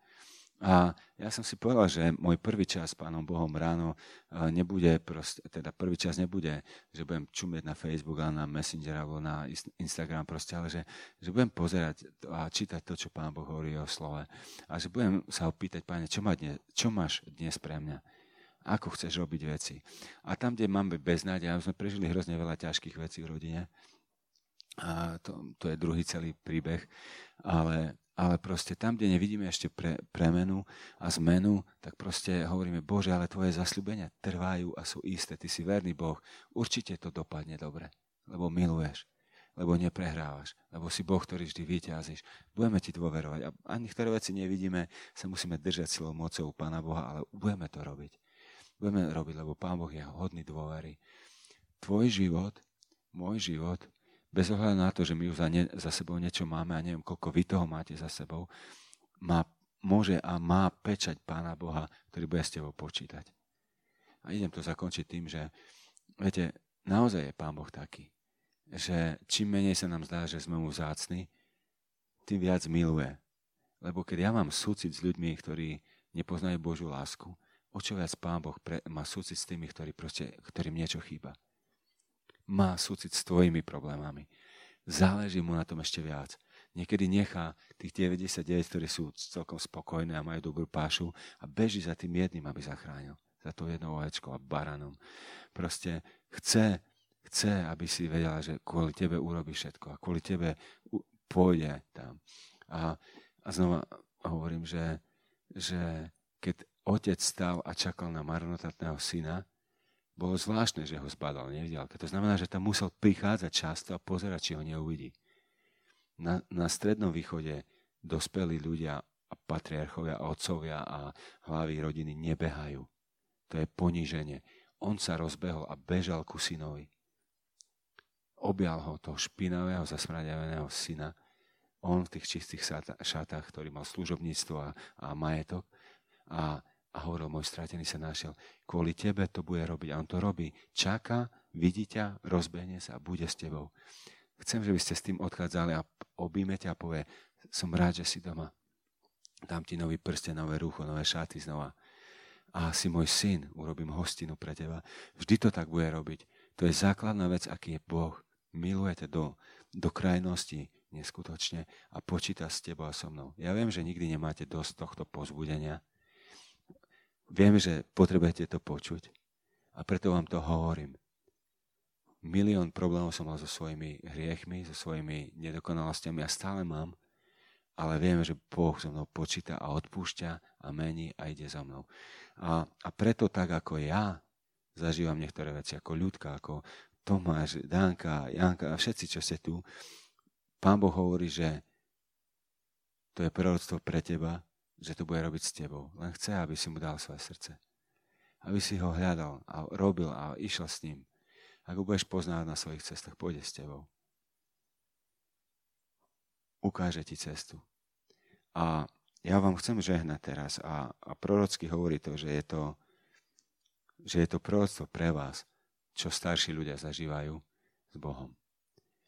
A ja som si povedal, že môj prvý čas s Pánom Bohom ráno e, nebude, proste, teda prvý čas nebude, že budem čumieť na Facebook a na Messenger alebo na Instagram proste, ale že, že budem pozerať a čítať to, čo Pán Boh hovorí o slove. A že budem sa opýtať, Páne, čo, má dnes, čo máš dnes pre mňa? Ako chceš robiť veci? A tam, kde máme beznádej, a sme prežili hrozne veľa ťažkých vecí v rodine, a to, to je druhý celý príbeh, ale ale proste tam, kde nevidíme ešte pre, premenu a zmenu, tak proste hovoríme, Bože, ale tvoje zasľubenia trvajú a sú isté. Ty si verný Boh. Určite to dopadne dobre, lebo miluješ, lebo neprehrávaš, lebo si Boh, ktorý vždy vyťazíš. Budeme ti dôverovať. A ani ktoré veci nevidíme, sa musíme držať silou mocou Pána Boha, ale budeme to robiť. Budeme robiť, lebo Pán Boh je hodný dôvery. Tvoj život, môj život bez ohľadu na to, že my už za, ne, za sebou niečo máme a neviem, koľko vy toho máte za sebou, má, môže a má pečať Pána Boha, ktorý bude s tebou počítať. A idem to zakončiť tým, že viete, naozaj je Pán Boh taký, že čím menej sa nám zdá, že sme mu vzácni, tým viac miluje. Lebo keď ja mám súcit s ľuďmi, ktorí nepoznajú Božiu lásku, o čo viac Pán Boh pre, má súcit s tými, ktorí proste, ktorým niečo chýba má súcit s tvojimi problémami. Záleží mu na tom ešte viac. Niekedy nechá tých 99, ktorí sú celkom spokojné a majú dobrú pášu a beží za tým jedným, aby zachránil. Za to jednou ovečkou a baranom. Proste chce, chce, aby si vedela, že kvôli tebe urobí všetko a kvôli tebe pôjde tam. A, a znova hovorím, že, že keď otec stal a čakal na marnotratného syna, bolo zvláštne, že ho zbadal nevidialka. To znamená, že tam musel prichádzať často a pozerať, či ho neuvidí. Na, na strednom východe dospelí ľudia a patriarchovia, otcovia a hlavy rodiny nebehajú. To je poníženie. On sa rozbehol a bežal ku synovi. Objal ho toho špinavého, zasmraďaveného syna. On v tých čistých šatách, ktorý mal služobníctvo a, a majetok. A a hovoril, môj stratený sa našiel. Kvôli tebe to bude robiť. A on to robí. Čaká, vidí ťa, rozbehne sa a bude s tebou. Chcem, že by ste s tým odchádzali a objímete a povie, som rád, že si doma. Dám ti nový prste, nové rúcho, nové šaty znova. A si môj syn, urobím hostinu pre teba. Vždy to tak bude robiť. To je základná vec, aký je Boh. Milujete do, do krajnosti, neskutočne a počíta s tebou a so mnou. Ja viem, že nikdy nemáte dosť tohto pozbudenia, Viem, že potrebujete to počuť a preto vám to hovorím. Milión problémov som mal so svojimi hriechmi, so svojimi nedokonalostiami a stále mám, ale viem, že Boh so mnou počíta a odpúšťa a mení a ide za mnou. A, a preto tak, ako ja zažívam niektoré veci, ako ľudka, ako Tomáš, Danka, Janka a všetci, čo ste tu, Pán Boh hovorí, že to je proroctvo pre teba, že to bude robiť s tebou. Len chce, aby si mu dal svoje srdce. Aby si ho hľadal a robil a išiel s ním. Ak ho budeš poznávať na svojich cestách, pôjde s tebou. Ukáže ti cestu. A ja vám chcem žehnať teraz a, a prorocky hovorí to, že je to, že je to proroctvo pre vás, čo starší ľudia zažívajú s Bohom.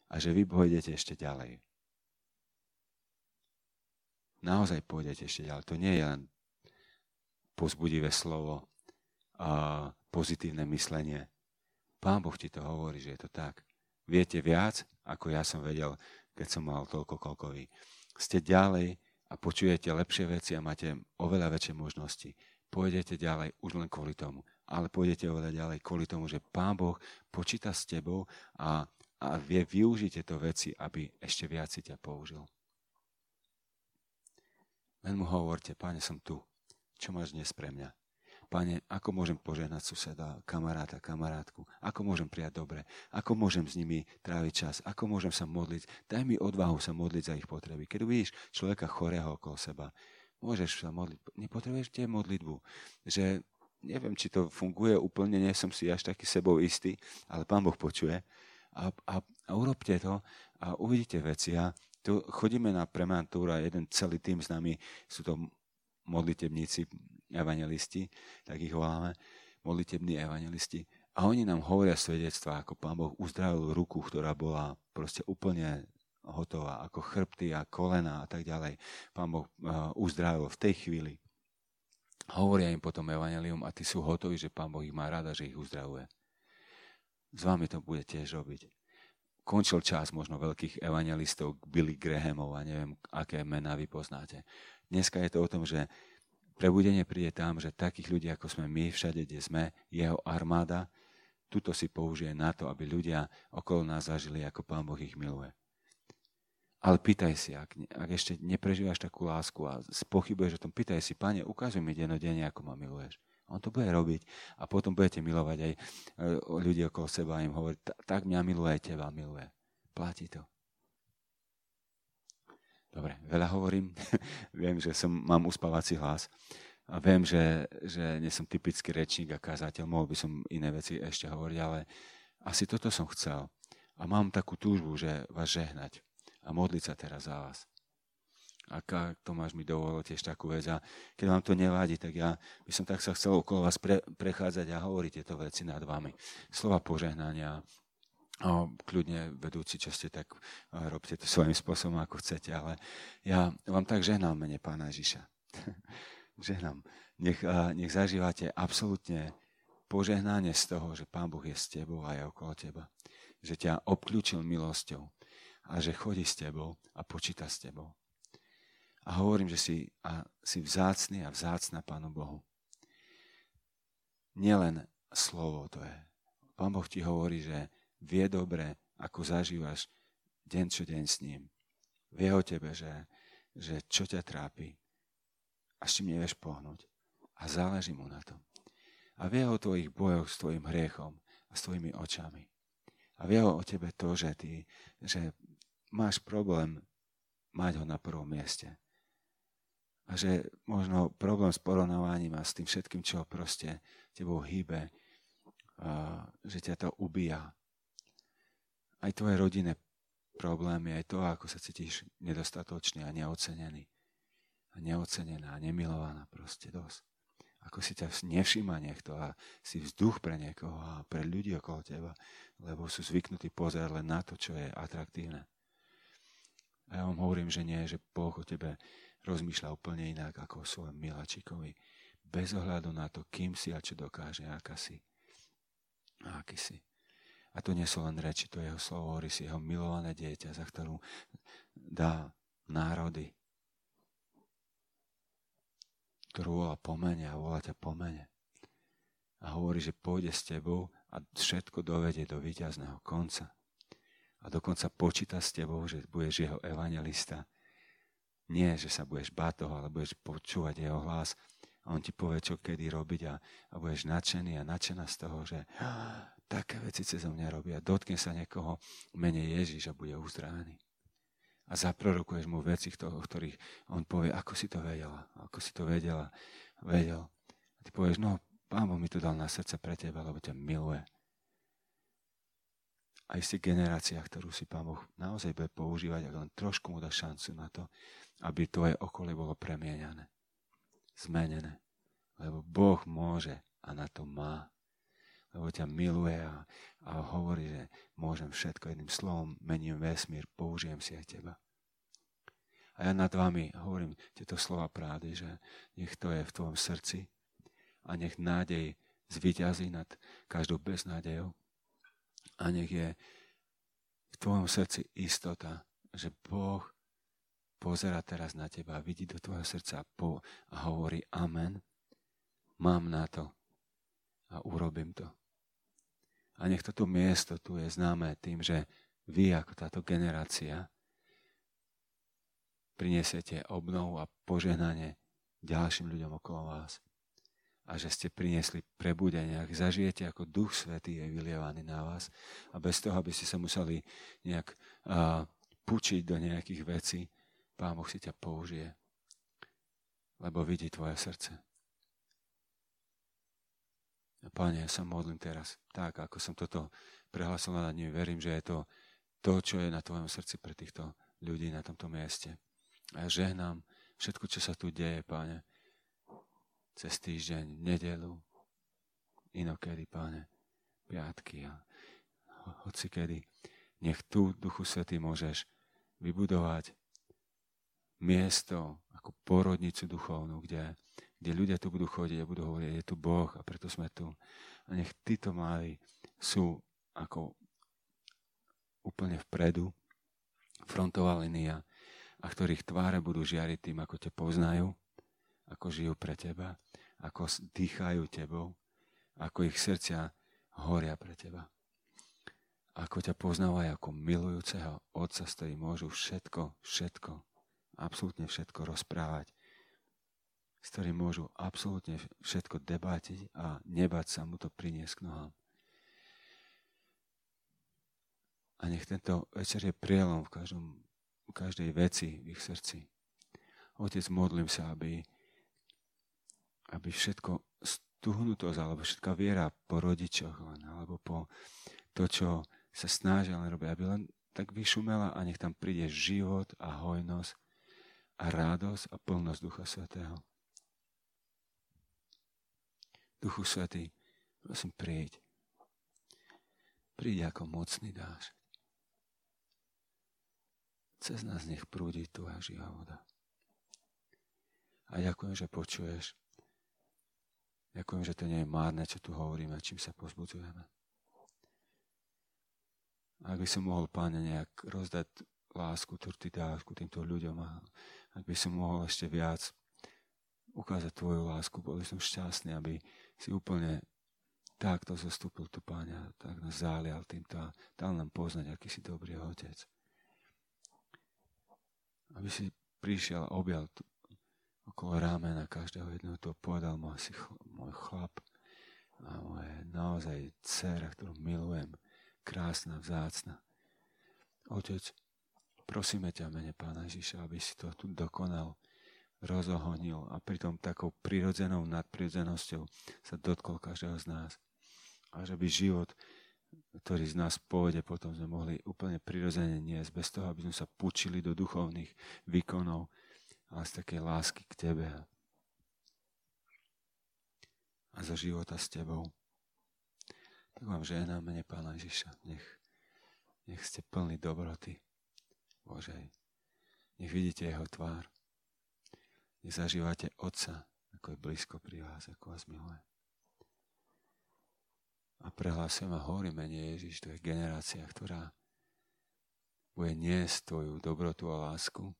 A že vy pôjdete ešte ďalej. Naozaj pôjdete ešte ďalej. To nie je len pozbudivé slovo a pozitívne myslenie. Pán Boh ti to hovorí, že je to tak. Viete viac, ako ja som vedel, keď som mal toľko, koľko vy. Ste ďalej a počujete lepšie veci a máte oveľa väčšie možnosti. Pôjdete ďalej už len kvôli tomu. Ale pôjdete oveľa ďalej kvôli tomu, že Pán Boh počíta s tebou a, a vie využiť tieto veci, aby ešte viac si ťa použil. Len mu hovorte, páne, som tu. Čo máš dnes pre mňa? Pane, ako môžem požehnať suseda, kamaráta, kamarátku? Ako môžem prijať dobre? Ako môžem s nimi tráviť čas? Ako môžem sa modliť? Daj mi odvahu sa modliť za ich potreby. Keď uvidíš človeka chorého okolo seba, môžeš sa modliť. Nepotrebuješ tie modlitbu. Že neviem, či to funguje úplne, nie som si až taký sebou istý, ale Pán Boh počuje. A, a, a urobte to a uvidíte veci. A tu chodíme na premantúra, jeden celý tým s nami, sú to modlitebníci, evangelisti, tak ich voláme, modlitební evangelisti. A oni nám hovoria svedectvá, ako pán Boh uzdravil ruku, ktorá bola proste úplne hotová, ako chrbty a kolena a tak ďalej. Pán Boh uh, uzdravil v tej chvíli. Hovoria im potom evanelium a tí sú hotoví, že pán Boh ich má rada, že ich uzdravuje. S vami to bude tiež robiť. Končil čas možno veľkých evangelistov, Billy Grahamov a neviem, aké mená vy poznáte. Dneska je to o tom, že Prebudenie príde tam, že takých ľudí, ako sme my, všade, kde sme, jeho armáda, tuto si použije na to, aby ľudia okolo nás zažili, ako Pán Boh ich miluje. Ale pýtaj si, ak, ak ešte neprežívaš takú lásku a pochybuješ o tom, pýtaj si, Pane, ukážuj mi denodenne, ako ma miluješ. On to bude robiť a potom budete milovať aj e, ľudí okolo seba a im hovoriť, tak mňa miluje, aj teba miluje. Platí to. Dobre, veľa hovorím. viem, že som, mám uspávací hlas. A viem, že, že nie som typický rečník a kázateľ. Mohol by som iné veci ešte hovoriť, ale asi toto som chcel. A mám takú túžbu, že vás žehnať a modliť sa teraz za vás. Ak Tomáš mi dovolil tiež takú vec. A keď vám to nevádí, tak ja by som tak sa chcel okolo vás pre, prechádzať a hovoriť tieto veci nad vami. Slova požehnania, O, kľudne vedúci, čo ste, tak robte to svojím spôsobom, ako chcete, ale ja vám tak žehnám mene Pána Ježiša. žehnám. Nech, nech zažívate absolútne požehnanie z toho, že Pán Boh je s tebou a je okolo teba. Že ťa obklúčil milosťou a že chodí s tebou a počíta s tebou. A hovorím, že si, a si vzácný a vzácna Pánu Bohu. Nielen slovo to je. Pán Boh ti hovorí, že vie dobre, ako zažívaš deň čo deň s ním. Vie o tebe, že, že čo ťa trápi a s čím nevieš pohnúť. A záleží mu na tom. A vie o tvojich bojoch s tvojim hriechom a s tvojimi očami. A vie o tebe to, že, ty, že máš problém mať ho na prvom mieste. A že možno problém s porovnávaním a s tým všetkým, čo proste tebou hýbe, že ťa to ubíja aj tvoje rodinné problémy, aj to, ako sa cítiš nedostatočný a neocenený. A neocenená, a nemilovaná proste dosť. Ako si ťa nevšíma niekto a si vzduch pre niekoho a pre ľudí okolo teba, lebo sú zvyknutí pozerať len na to, čo je atraktívne. A ja vám hovorím, že nie, že Boh o tebe rozmýšľa úplne inak ako o svojom milačikovi. Bez ohľadu na to, kým si a čo dokáže, aká si. A aký si. A to nie sú len reči, to jeho slovo hovorí si jeho milované dieťa, za ktorú dá národy, ktorú volá pomene a volá ťa pomene. A hovorí, že pôjde s tebou a všetko dovedie do víťazného konca. A dokonca počíta s tebou, že budeš jeho evangelista. Nie, že sa budeš báť toho, ale budeš počúvať jeho hlas. A on ti povie, čo kedy robiť a, a budeš nadšený a nadšená z toho, že také veci cez mňa robia. Dotkne sa niekoho mene Ježiš a bude uzdravený. a zaprorokuješ mu veci, o ktorých on povie, ako si to vedela, ako si to vedela, vedel. A ty povieš, no, Pán Boh mi to dal na srdce pre teba, lebo ťa miluje. Aj si generácia, ktorú si Pán Boh naozaj bude používať, ak len trošku mu dá šancu na to, aby tvoje okolie bolo premieňané, zmenené. Lebo Boh môže a na to má lebo ťa miluje a, a hovorí, že môžem všetko jedným slovom, mením vesmír, použijem si aj teba. A ja nad vami hovorím tieto slova pravdy, že nech to je v tvojom srdci a nech nádej zvyťazí nad každou beznádejou a nech je v tvojom srdci istota, že Boh pozera teraz na teba, vidí do tvojho srdca a, hovorí amen, mám na to a urobím to. A nech toto miesto tu je známe tým, že vy ako táto generácia prinesiete obnovu a požehnanie ďalším ľuďom okolo vás. A že ste priniesli prebudenie, ak zažijete ako Duch Svetý je vylievaný na vás a bez toho, aby ste sa museli nejak uh, pučiť do nejakých vecí, Pán Boh si ťa použije, lebo vidí tvoje srdce. Pane, ja sa modlím teraz tak, ako som toto prehlasil na ním. Verím, že je to to, čo je na Tvojom srdci pre týchto ľudí na tomto mieste. A ja žehnám všetko, čo sa tu deje, Pane, cez týždeň, nedelu, inokedy, Pane, piatky a hoci kedy. Nech tu, Duchu Svetý, môžeš vybudovať miesto ako porodnicu duchovnú, kde kde ľudia tu budú chodiť a budú hovoriť, je tu Boh a preto sme tu. A nech títo mladí sú ako úplne vpredu, frontová linia, a ktorých tváre budú žiariť tým, ako ťa poznajú, ako žijú pre teba, ako dýchajú tebou, ako ich srdcia horia pre teba. Ako ťa poznávajú ako milujúceho otca, s ktorým môžu všetko, všetko, absolútne všetko rozprávať s ktorým môžu absolútne všetko debatiť a nebať sa mu to priniesť k nohám. A nech tento večer je prielom v, každom, v každej veci v ich srdci. Otec, modlím sa, aby, aby všetko stuhnutosť alebo všetká viera po rodičoch len, alebo po to, čo sa snažia len robiť, aby len tak vyšumela a nech tam príde život a hojnosť a radosť a plnosť Ducha Svetého. Duchu Svetý, prosím, príď. Príď ako mocný dáš. Cez nás nech prúdi tu a živá voda. A ďakujem, že počuješ. Ďakujem, že to nie je márne, čo tu hovoríme, čím sa pozbudzujeme. Ak by som mohol, páne, nejak rozdať lásku, turty dávku týmto ľuďom a ak by som mohol ešte viac ukázať Tvoju lásku, boli som šťastný, aby si úplne takto zostúpil tu páňa, tak nás zálial týmto a dal nám poznať, aký si dobrý otec. Aby si prišiel a objal okolo rámena každého jedného to povedal asi chl- môj chlap a moje naozaj dcera, ktorú milujem, krásna, vzácna. Otec, prosíme ťa mene Pána Ježiša, aby si to tu dokonal rozohonil a pritom takou prirodzenou nadprirodzenosťou sa dotkol každého z nás. A že by život, ktorý z nás povede, potom sme mohli úplne prirodzene niesť, bez toho, aby sme sa pučili do duchovných výkonov, ale z takej lásky k Tebe a za života s Tebou. Tak vám žehnám mene Pána Ježiša. Nech, nech ste plní dobroty Božej. Nech vidíte Jeho tvár. Nech zažívate Otca, ako je blízko pri vás, ako vás miluje. A prehlásujem a hovorím mene Ježiš, to je generácia, ktorá bude niesť tvoju dobrotu a lásku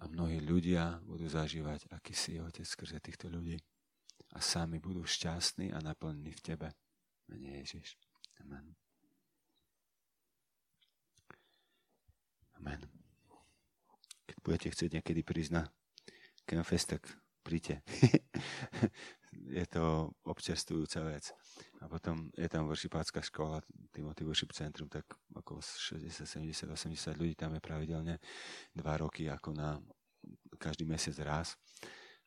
a mnohí ľudia budú zažívať, aký si Otec skrze týchto ľudí a sami budú šťastní a naplnení v Tebe. Mene Ježiš. Amen. Amen. Keď budete chcieť niekedy prísť na Campfest, tak príďte. je to občerstvujúca vec. A potom je tam vršipácká škola, Timothy Worship Centrum, tak okolo 60, 70, 80 ľudí tam je pravidelne dva roky ako na každý mesiac raz.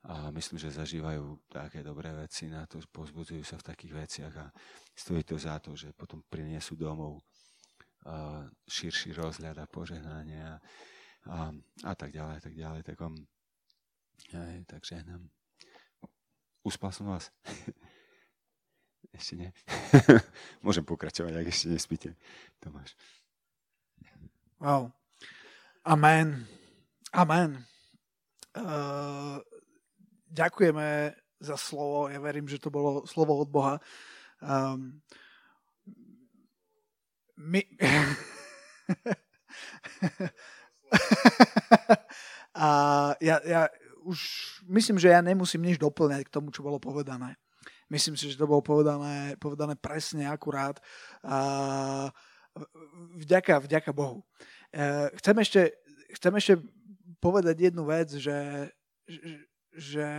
A myslím, že zažívajú také dobré veci na to, pozbudzujú sa v takých veciach a stojí to za to, že potom priniesú domov širší rozhľad a požehnanie a, a, a tak ďalej, tak ďalej. Tak on, aj, tak žehnám. Uspal som vás? ešte nie. Môžem pokračovať, ak ešte nespíte. Tomáš. Wow. Amen. Amen. Uh, ďakujeme za slovo. Ja verím, že to bolo slovo od Boha. Um, my... A ja, ja už myslím, že ja nemusím nič doplňať k tomu, čo bolo povedané. Myslím si, že to bolo povedané, povedané presne, akurát. A vďaka, vďaka Bohu. E, chcem ešte, chcem ešte povedať jednu vec, že, že,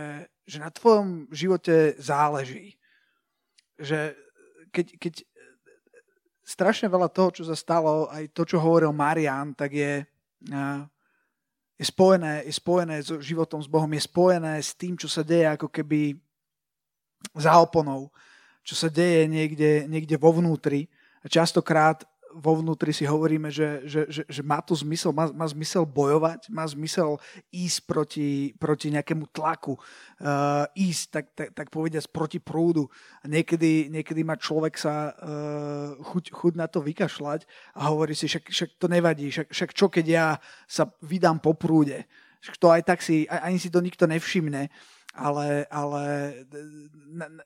že na tvojom živote záleží. Že keď, keď strašne veľa toho, čo sa stalo, aj to, čo hovoril Marian, tak je, je, spojené, je spojené s životom s Bohom, je spojené s tým, čo sa deje ako keby za oponou, čo sa deje niekde, niekde vo vnútri. A častokrát vo vnútri si hovoríme, že, že, že, že má to zmysel, má, má zmysel bojovať, má zmysel ísť proti, proti nejakému tlaku, uh, ísť, tak, tak, tak povediať, proti prúdu. A niekedy, niekedy má človek sa uh, chuť, chuť na to vykašľať a hovorí si, však, však to nevadí, však, však čo keď ja sa vydám po prúde. Však to aj tak si, ani si to nikto nevšimne, ale, ale na, na,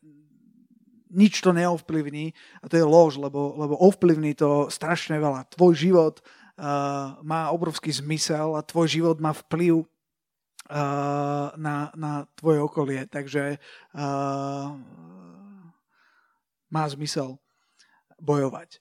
nič to neovplyvní a to je lož, lebo, lebo ovplyvní to strašne veľa. Tvoj život uh, má obrovský zmysel a tvoj život má vplyv uh, na, na tvoje okolie, takže uh, má zmysel bojovať.